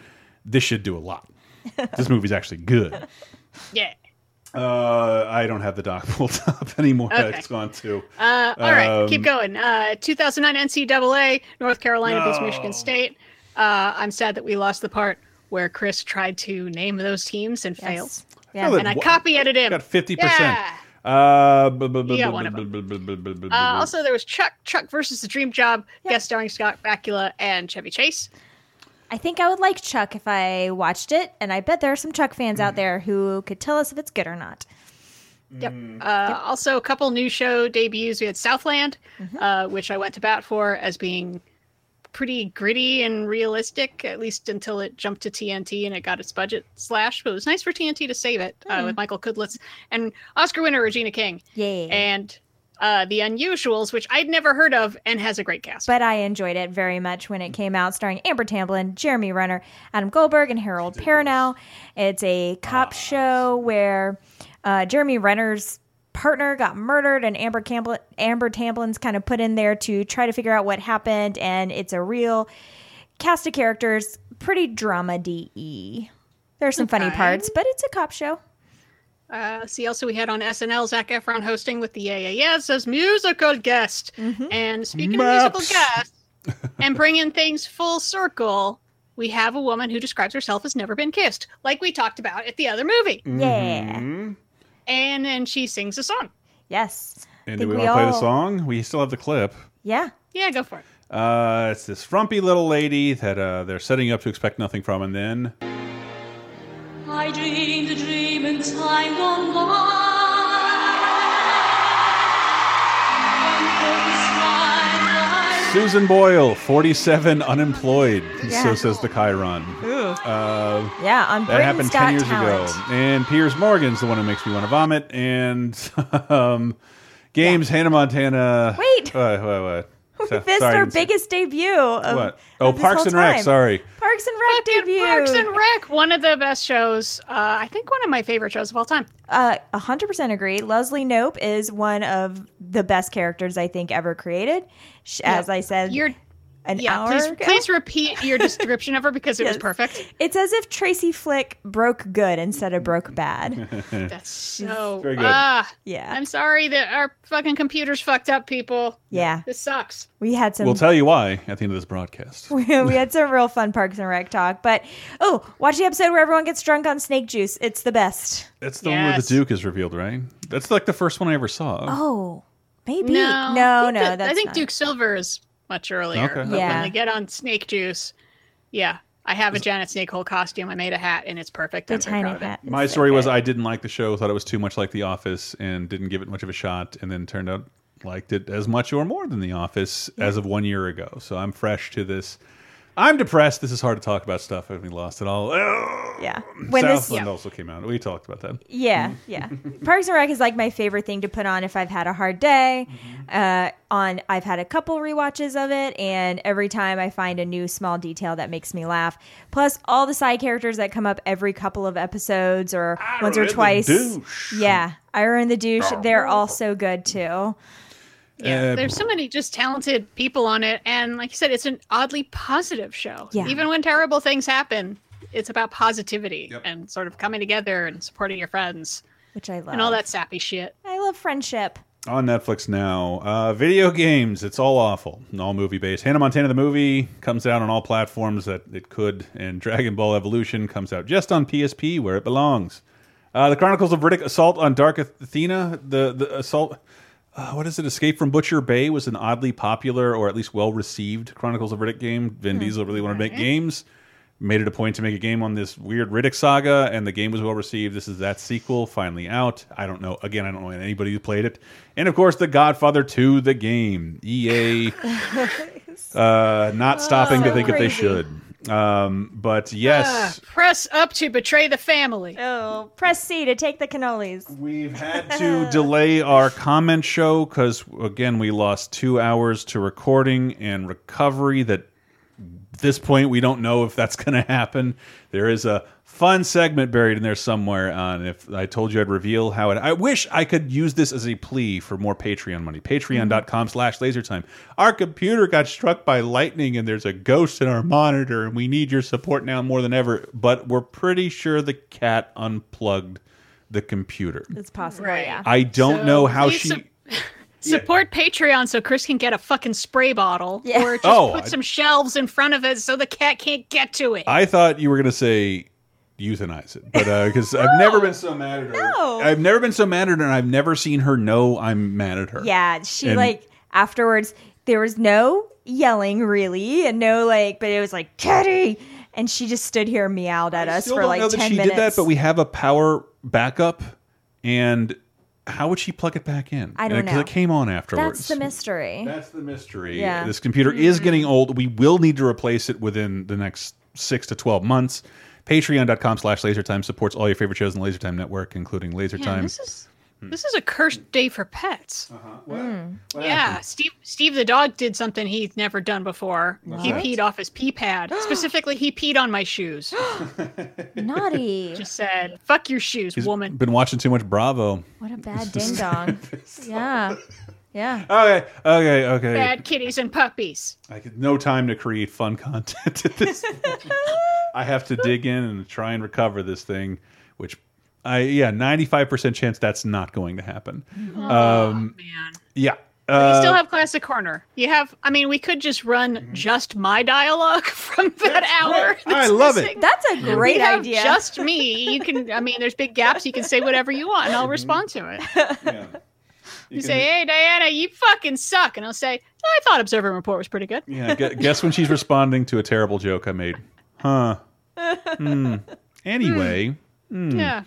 this should do a lot. this movie's actually good. Yeah. Uh, I don't have the doc pulled up anymore. Okay. It's gone too. Uh, all right, Um, keep going. Uh, 2009 NCAA, North Carolina beats Michigan State. Uh, I'm sad that we lost the part where Chris tried to name those teams and failed. Yeah. And I copy edited him. Got fifty percent. Yeah. Uh, also, there was Chuck, Chuck versus the Dream Job, guest starring Scott Bakula and Chevy Chase. I think I would like Chuck if I watched it, and I bet there are some Chuck fans out there who could tell us if it's good or not. Yep. Uh, Also, a couple new show debuts. We had Southland, uh, which I went to bat for as being pretty gritty and realistic, at least until it jumped to TNT and it got its budget slashed. But it was nice for TNT to save it uh, with Michael Cudlitz and Oscar winner Regina King. Yeah. And uh, The Unusuals, which I'd never heard of and has a great cast. But I enjoyed it very much when it came out, starring Amber Tamblyn, Jeremy Renner, Adam Goldberg, and Harold Perrineau. It's a cop show where uh, Jeremy Renner's partner got murdered, and Amber Campbell, Amber Tamblyn's kind of put in there to try to figure out what happened. And it's a real cast of characters, pretty drama de. There's some funny parts, but it's a cop show. Uh, see, also we had on SNL Zac Efron hosting with the Yeah Yeah as musical guest. And speaking Maps. of musical guests, and bringing things full circle, we have a woman who describes herself as never been kissed, like we talked about at the other movie. Yeah. Mhm. And then she sings a song. Yes. And do we we want to play the song? We still have the clip. Yeah. Yeah, go for it. Uh, it's this frumpy little lady that uh, they're setting up to expect nothing from, and then I dreamed a dream in time gone by. Susan Boyle, 47, unemployed. Yeah. So says the chyron. Uh, Yeah, on that Britain's happened Got 10 years Talent. ago. And Piers Morgan's the one who makes me want to vomit. And um, Games, Hannah Montana. Wait. What? What? What? So- This is sorry, our didn't say- biggest debut. Of, What? Oh, of this Parks whole and Rec. time. Sorry. Parks and Rec debut. Parks and Rec, one of the best shows. Uh, I think one of my favorite shows of all time. Uh, 100% agree. Leslie Knope is one of the best characters I think ever created. Sh As I said, You're an yeah, hour please, ago. please repeat your description of her because it was perfect. It's as if Tracy Flick broke good instead of broke bad. That's so Very good. Ah, Yeah. I'm sorry that our fucking computers fucked up, people. Yeah. This sucks. We had some We'll tell you why at the end of this broadcast. we had some real fun Parks and Rec talk. But oh, watch the episode where everyone gets drunk on snake juice. It's the best. That's the one where the Duke is revealed, right? That's like the first one I ever saw. Oh, maybe. No, no, I think no. that- that's I think not. Duke Silver is much earlier. Okay. But Yeah. when they get on snake juice, yeah, I have a Janet Snakehole costume. I made a hat, and it's perfect. The tiny proud of it. hat. My story was I didn't like the show, thought it was too much like The Office, and didn't give it much of a shot, and then turned out liked it as much or more than The Office as of one year ago. So I'm fresh to this. I'm depressed. This is hard to talk about stuff. Have we lost it all? Yeah. When this, Southland also came out. We talked about that. Yeah, yeah. Parks and Rec is like my favorite thing to put on if I've had a hard day. Uh, on I've had a couple rewatches of it, and every time I find a new small detail that makes me laugh. Plus, all the side characters that come up every couple of episodes or once or the twice. douche. Yeah, Ira and the douche. They're all so good too. Yeah, Uh, there's so many just talented people on it, and like you said, it's an oddly positive show. Yeah. Even when terrible things happen, it's about positivity and sort of coming together and supporting your friends Which I love. and all that sappy shit. I love friendship. on Netflix now. Uh, video games, it's all awful, all movie based. Hannah Montana the movie comes out on all platforms that it could, and Dragon Ball Evolution comes out just on PSP where it belongs. Uh, the Chronicles of Riddick Assault on Dark Athena, the the assault. Uh, what is it? Escape from Butcher Bay was an oddly popular or at least well received Chronicles of Riddick game. Vin Diesel really wanted to make games, made it a point to make a game on this weird Riddick saga, and the game was well received. This is that sequel finally out. I don't know. Again, I don't know anybody who played it. And of course, The Godfather 2, the game. EA uh, not stopping to So think if they should. Um, but yes. Ah, press up to betray the family. Oh, press C to take the cannolis. We've had to delay our comment show because again we lost two hours to recording and recovery that at this point we don't know if that's going to happen there is a fun segment buried in there somewhere on if i told you i'd reveal how it i wish i could use this as a plea for more patreon money patreon.com slash lasertime our computer got struck by lightning and there's a ghost in our monitor and we need your support now more than ever but we're pretty sure the cat unplugged the computer It's possible, Right. yeah. I don't So know how please she. Sup- Support Patreon so Chris can get a fucking spray bottle, Yeah. or just Oh, put I- some shelves in front of it so the cat can't get to it. I thought you were gonna say euthanize it, but uh, because I've never been so mad at her. No. I've never been so mad at her, and I've never seen her know I'm mad at her. Yeah, she And- like afterwards there was no yelling really and no like but it was like Kitty and she just stood here and meowed at us Still for don't like know that 10 she minutes. did that, but we have a power backup, and how would she plug it back in? I don't uh, And it- know. It came on afterwards. That's the mystery. That's the mystery. Yeah. This computer is mm-hmm. getting old. We will need to replace it within the next six to 12 months. Patreon.com slash lasertime supports all your favorite shows in the Lasertime Network, including Lasertime. Yeah, this is Hmm. this is a cursed day for pets. Uh-huh. Hmm. Yeah, Steve Steve the dog did something he's never done before. He peed off his pee pad. Specifically, he peed on my shoes. Naughty. Just said, "Fuck your shoes, He's woman." been watching too much Bravo. What a bad ding dong. yeah. Yeah. Okay, okay, okay. Bad kitties and puppies. I get no time to create fun content at this. I have to dig in and try and recover this thing, which I yeah, ninety five percent chance that's not going to happen. um, man. Yeah. But you Uh, still have classic corner. You have. I mean, we could just run just my dialogue from that hour. I that's love it. That's a We great have idea. Just me. You can. I mean, there's big gaps. You can say whatever you want, and I'll respond to it. You, can- say, "Hey, Diana, you fucking suck," and I'll say, "I thought Observe and Report was pretty good." yeah, guess when she's responding to a terrible joke I made. Huh. Hmm. Anyway. hmm. Yeah.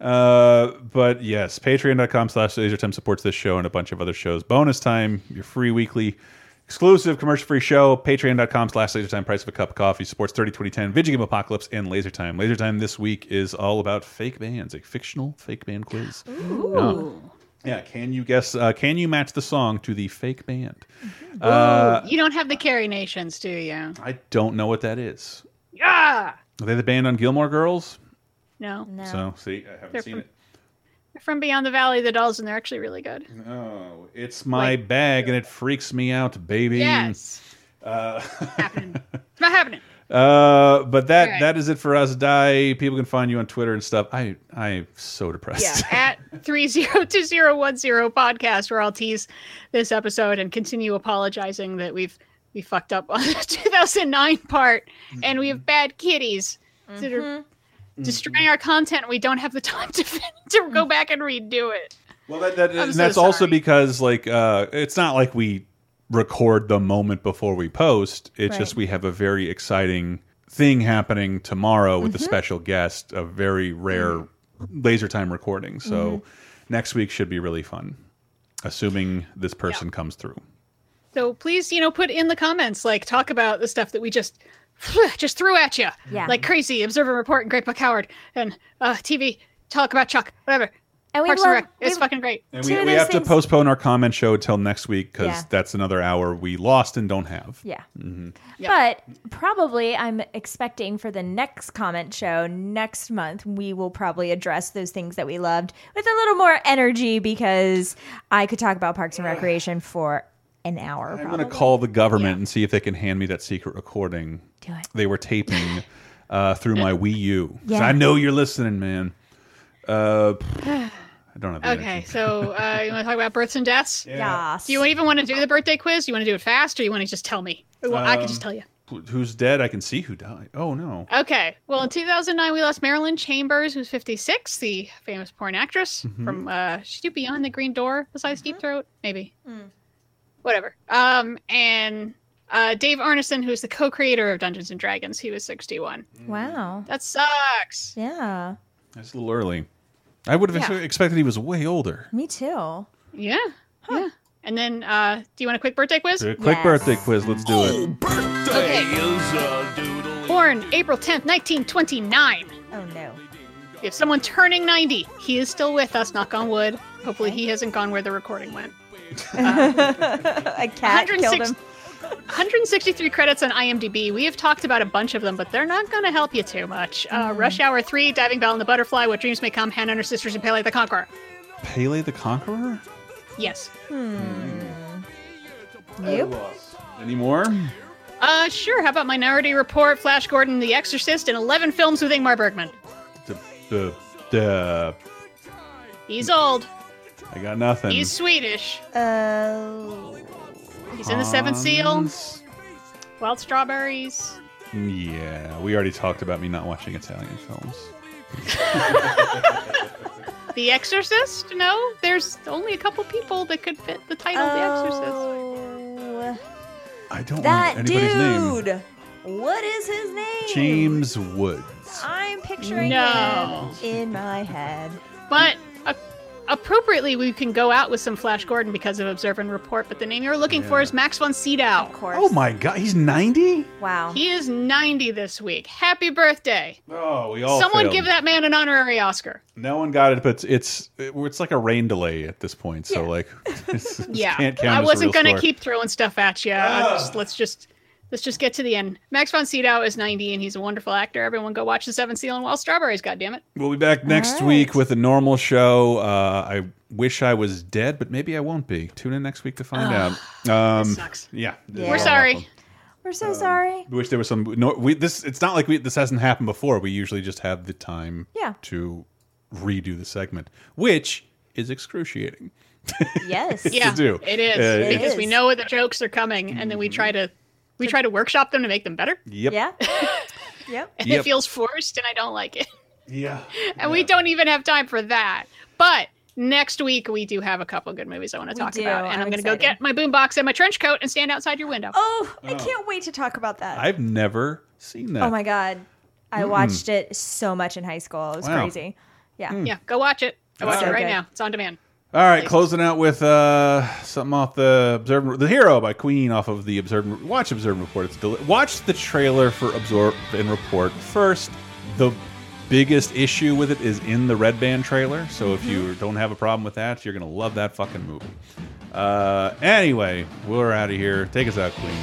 Uh, but yes, patreon.com slash lasertime supports this show and a bunch of other shows. Bonus time, your free weekly exclusive commercial free show. Patreon.com slash lasertime, price of a cup of coffee, supports 30 2010, Video Game Apocalypse, and Lasertime. Lasertime this week is all about fake bands, a fictional fake band quiz. Ooh. Yeah, can you guess, uh, can you match the song to the fake band? Ooh, Uh, you don't have the Carrie Nations, do you? I don't know what that is. Yeah. Are they the band on Gilmore Girls? No. No. So, see, I haven't They're seen from- it. They're from Beyond the Valley of the Dolls, and they're actually really good. No, it's my bag and it freaks me out, baby. Yes. Uh, It's not happening. uh, but that Alright. that is it for us. Die. People can find you on Twitter and stuff. I I'm so depressed. Yeah, at three zero two zero one zero podcast, where I'll tease this episode and continue apologizing that we've we fucked up on the 2009 part, and we have bad kitties that are destroying our content. We don't have the time to to go back and redo it. Well, that, that and so that's also because like uh, it's not like we record the moment before we post. It's Right. just we have a very exciting thing happening tomorrow with a Mhm. special guest, a very rare laser time recording. So Mm-hmm. next week should be really fun. assuming this person comes through. So please, you know, put in the comments, like talk about the stuff that we just just threw at you, Yeah. like crazy. Observer and report and Great Buck Howard and uh, TV. Talk about Chuck, whatever. And we Parks love- and Rec. It's we- fucking great. And we, we have to postpone our comment show until next week because Yeah. that's another hour we lost and don't have. Yeah. hmm But probably I'm expecting for the next comment show next month, we will probably address those things that we loved with a little more energy because I could talk about Parks and Recreation for an hour. I'm going to call the government and see if they can hand me that secret recording. Do it. They were taping uh, through my Wii U. 'Cause Yeah. I know you're listening, man. Uh, I don't have the Okay, energy. so uh, you want to talk about births and deaths? Yes. Do you even want to do the birthday quiz? You want to do it fast, or you want to just tell me? Well, I can just Um, tell you. Who's dead? I can see who died. Oh, no. Okay. Well, in 2009, we lost Marilyn Chambers, who's 56, the famous porn actress Mhm. from uh, she do Beyond the Green Door besides Deep Throat, maybe. Whatever. Um, and uh, Dave Arneson, who's the co-creator of Dungeons and Dragons, he was 61. Wow. That sucks. Yeah. That's a little early. I would have Yeah. expected he was way older. Me too. Yeah. Yeah. And then, uh, do you want a quick birthday quiz? A quick birthday quiz. Let's do it. Born April 10th, 1929. Oh no. If have someone turning 90. He is still with us, knock on wood. Hopefully, he hasn't gone where the recording went. a cat killed him. 163 credits on IMDb. We have talked about a bunch of them, but they're not going to help you too much. Uh, Mm. Rush Hour 3, Diving Bell and the Butterfly, What Dreams May Come, Hannah and Her Sisters, and Pelle the Conqueror. Pelle the Conqueror? Yes. Hmm. Nope. Any more? Uh, sure. How about Minority Report, Flash Gordon, The Exorcist, and 11 films with Ingmar Bergman? The, the, the, He's old. I got nothing. He's Swedish. Uh, He's in The Seventh Seal, Wild Strawberries. Yeah, we already talked about me not watching Italian films. The Exorcist? No, there's only a couple people that could fit the title of The Exorcist. I don't That remember anybody's name. dude. What is his name? James Woods. I'm picturing No. him in my head. But appropriately, we can go out with some Flash Gordon because of Observe and Report. But the name you're looking for is Max von Sydow. Of course. Oh my god, he's 90? Wow. He is 90 this week. Happy birthday! Oh, we all Someone failed. give that man an honorary Oscar. No one got it, but it's it's like a rain delay at this point. So like, it's, it's Yeah, can't count I wasn't gonna keep throwing stuff at you. Ah. just, let's just let's just get to the end. Max von Sydow is 90 and he's a wonderful actor. Everyone go watch The Seventh Seal and Wild Strawberries. God damn it! We'll be back next week with a normal show. Uh, I wish I was dead, but maybe I won't be. Tune in next week to find Ugh, out. Um, sucks. Yeah, Yeah. We're sorry. We're so sorry. We wish there was some. No, we this. It's not like we. This hasn't happened before. We usually just have the time. Yeah. To redo the segment, which is excruciating. Yes. Yeah, do. it is Uh, because it- we know where the jokes are coming, and then we try to we try to workshop them to make them better. Yep. Yeah. yep. And Yep. it feels forced, and I don't like it. Yeah. And we don't even have time for that. But next week we do have a couple good movies I want to We talk do. about, and I'm, I'm going to go get my boombox and my trench coat and stand outside your window. Oh, I can't wait to talk about that. I've never seen that. Oh my god. I Mm. watched it so much in high school. It was Wow. crazy. Yeah. Yeah, go watch it. Go watch So it right good. now. It's on demand. All right, closing out with uh, something off the Observe, the Hero by Queen off of the Observe. Watch Observe and Report. It's deli- watch the trailer for Absorb and Report first. The biggest issue with it is in the Red Band trailer. So if you don't have a problem with that, you're gonna love that fucking movie. Uh, anyway, we're out of here. Take us out, Queen.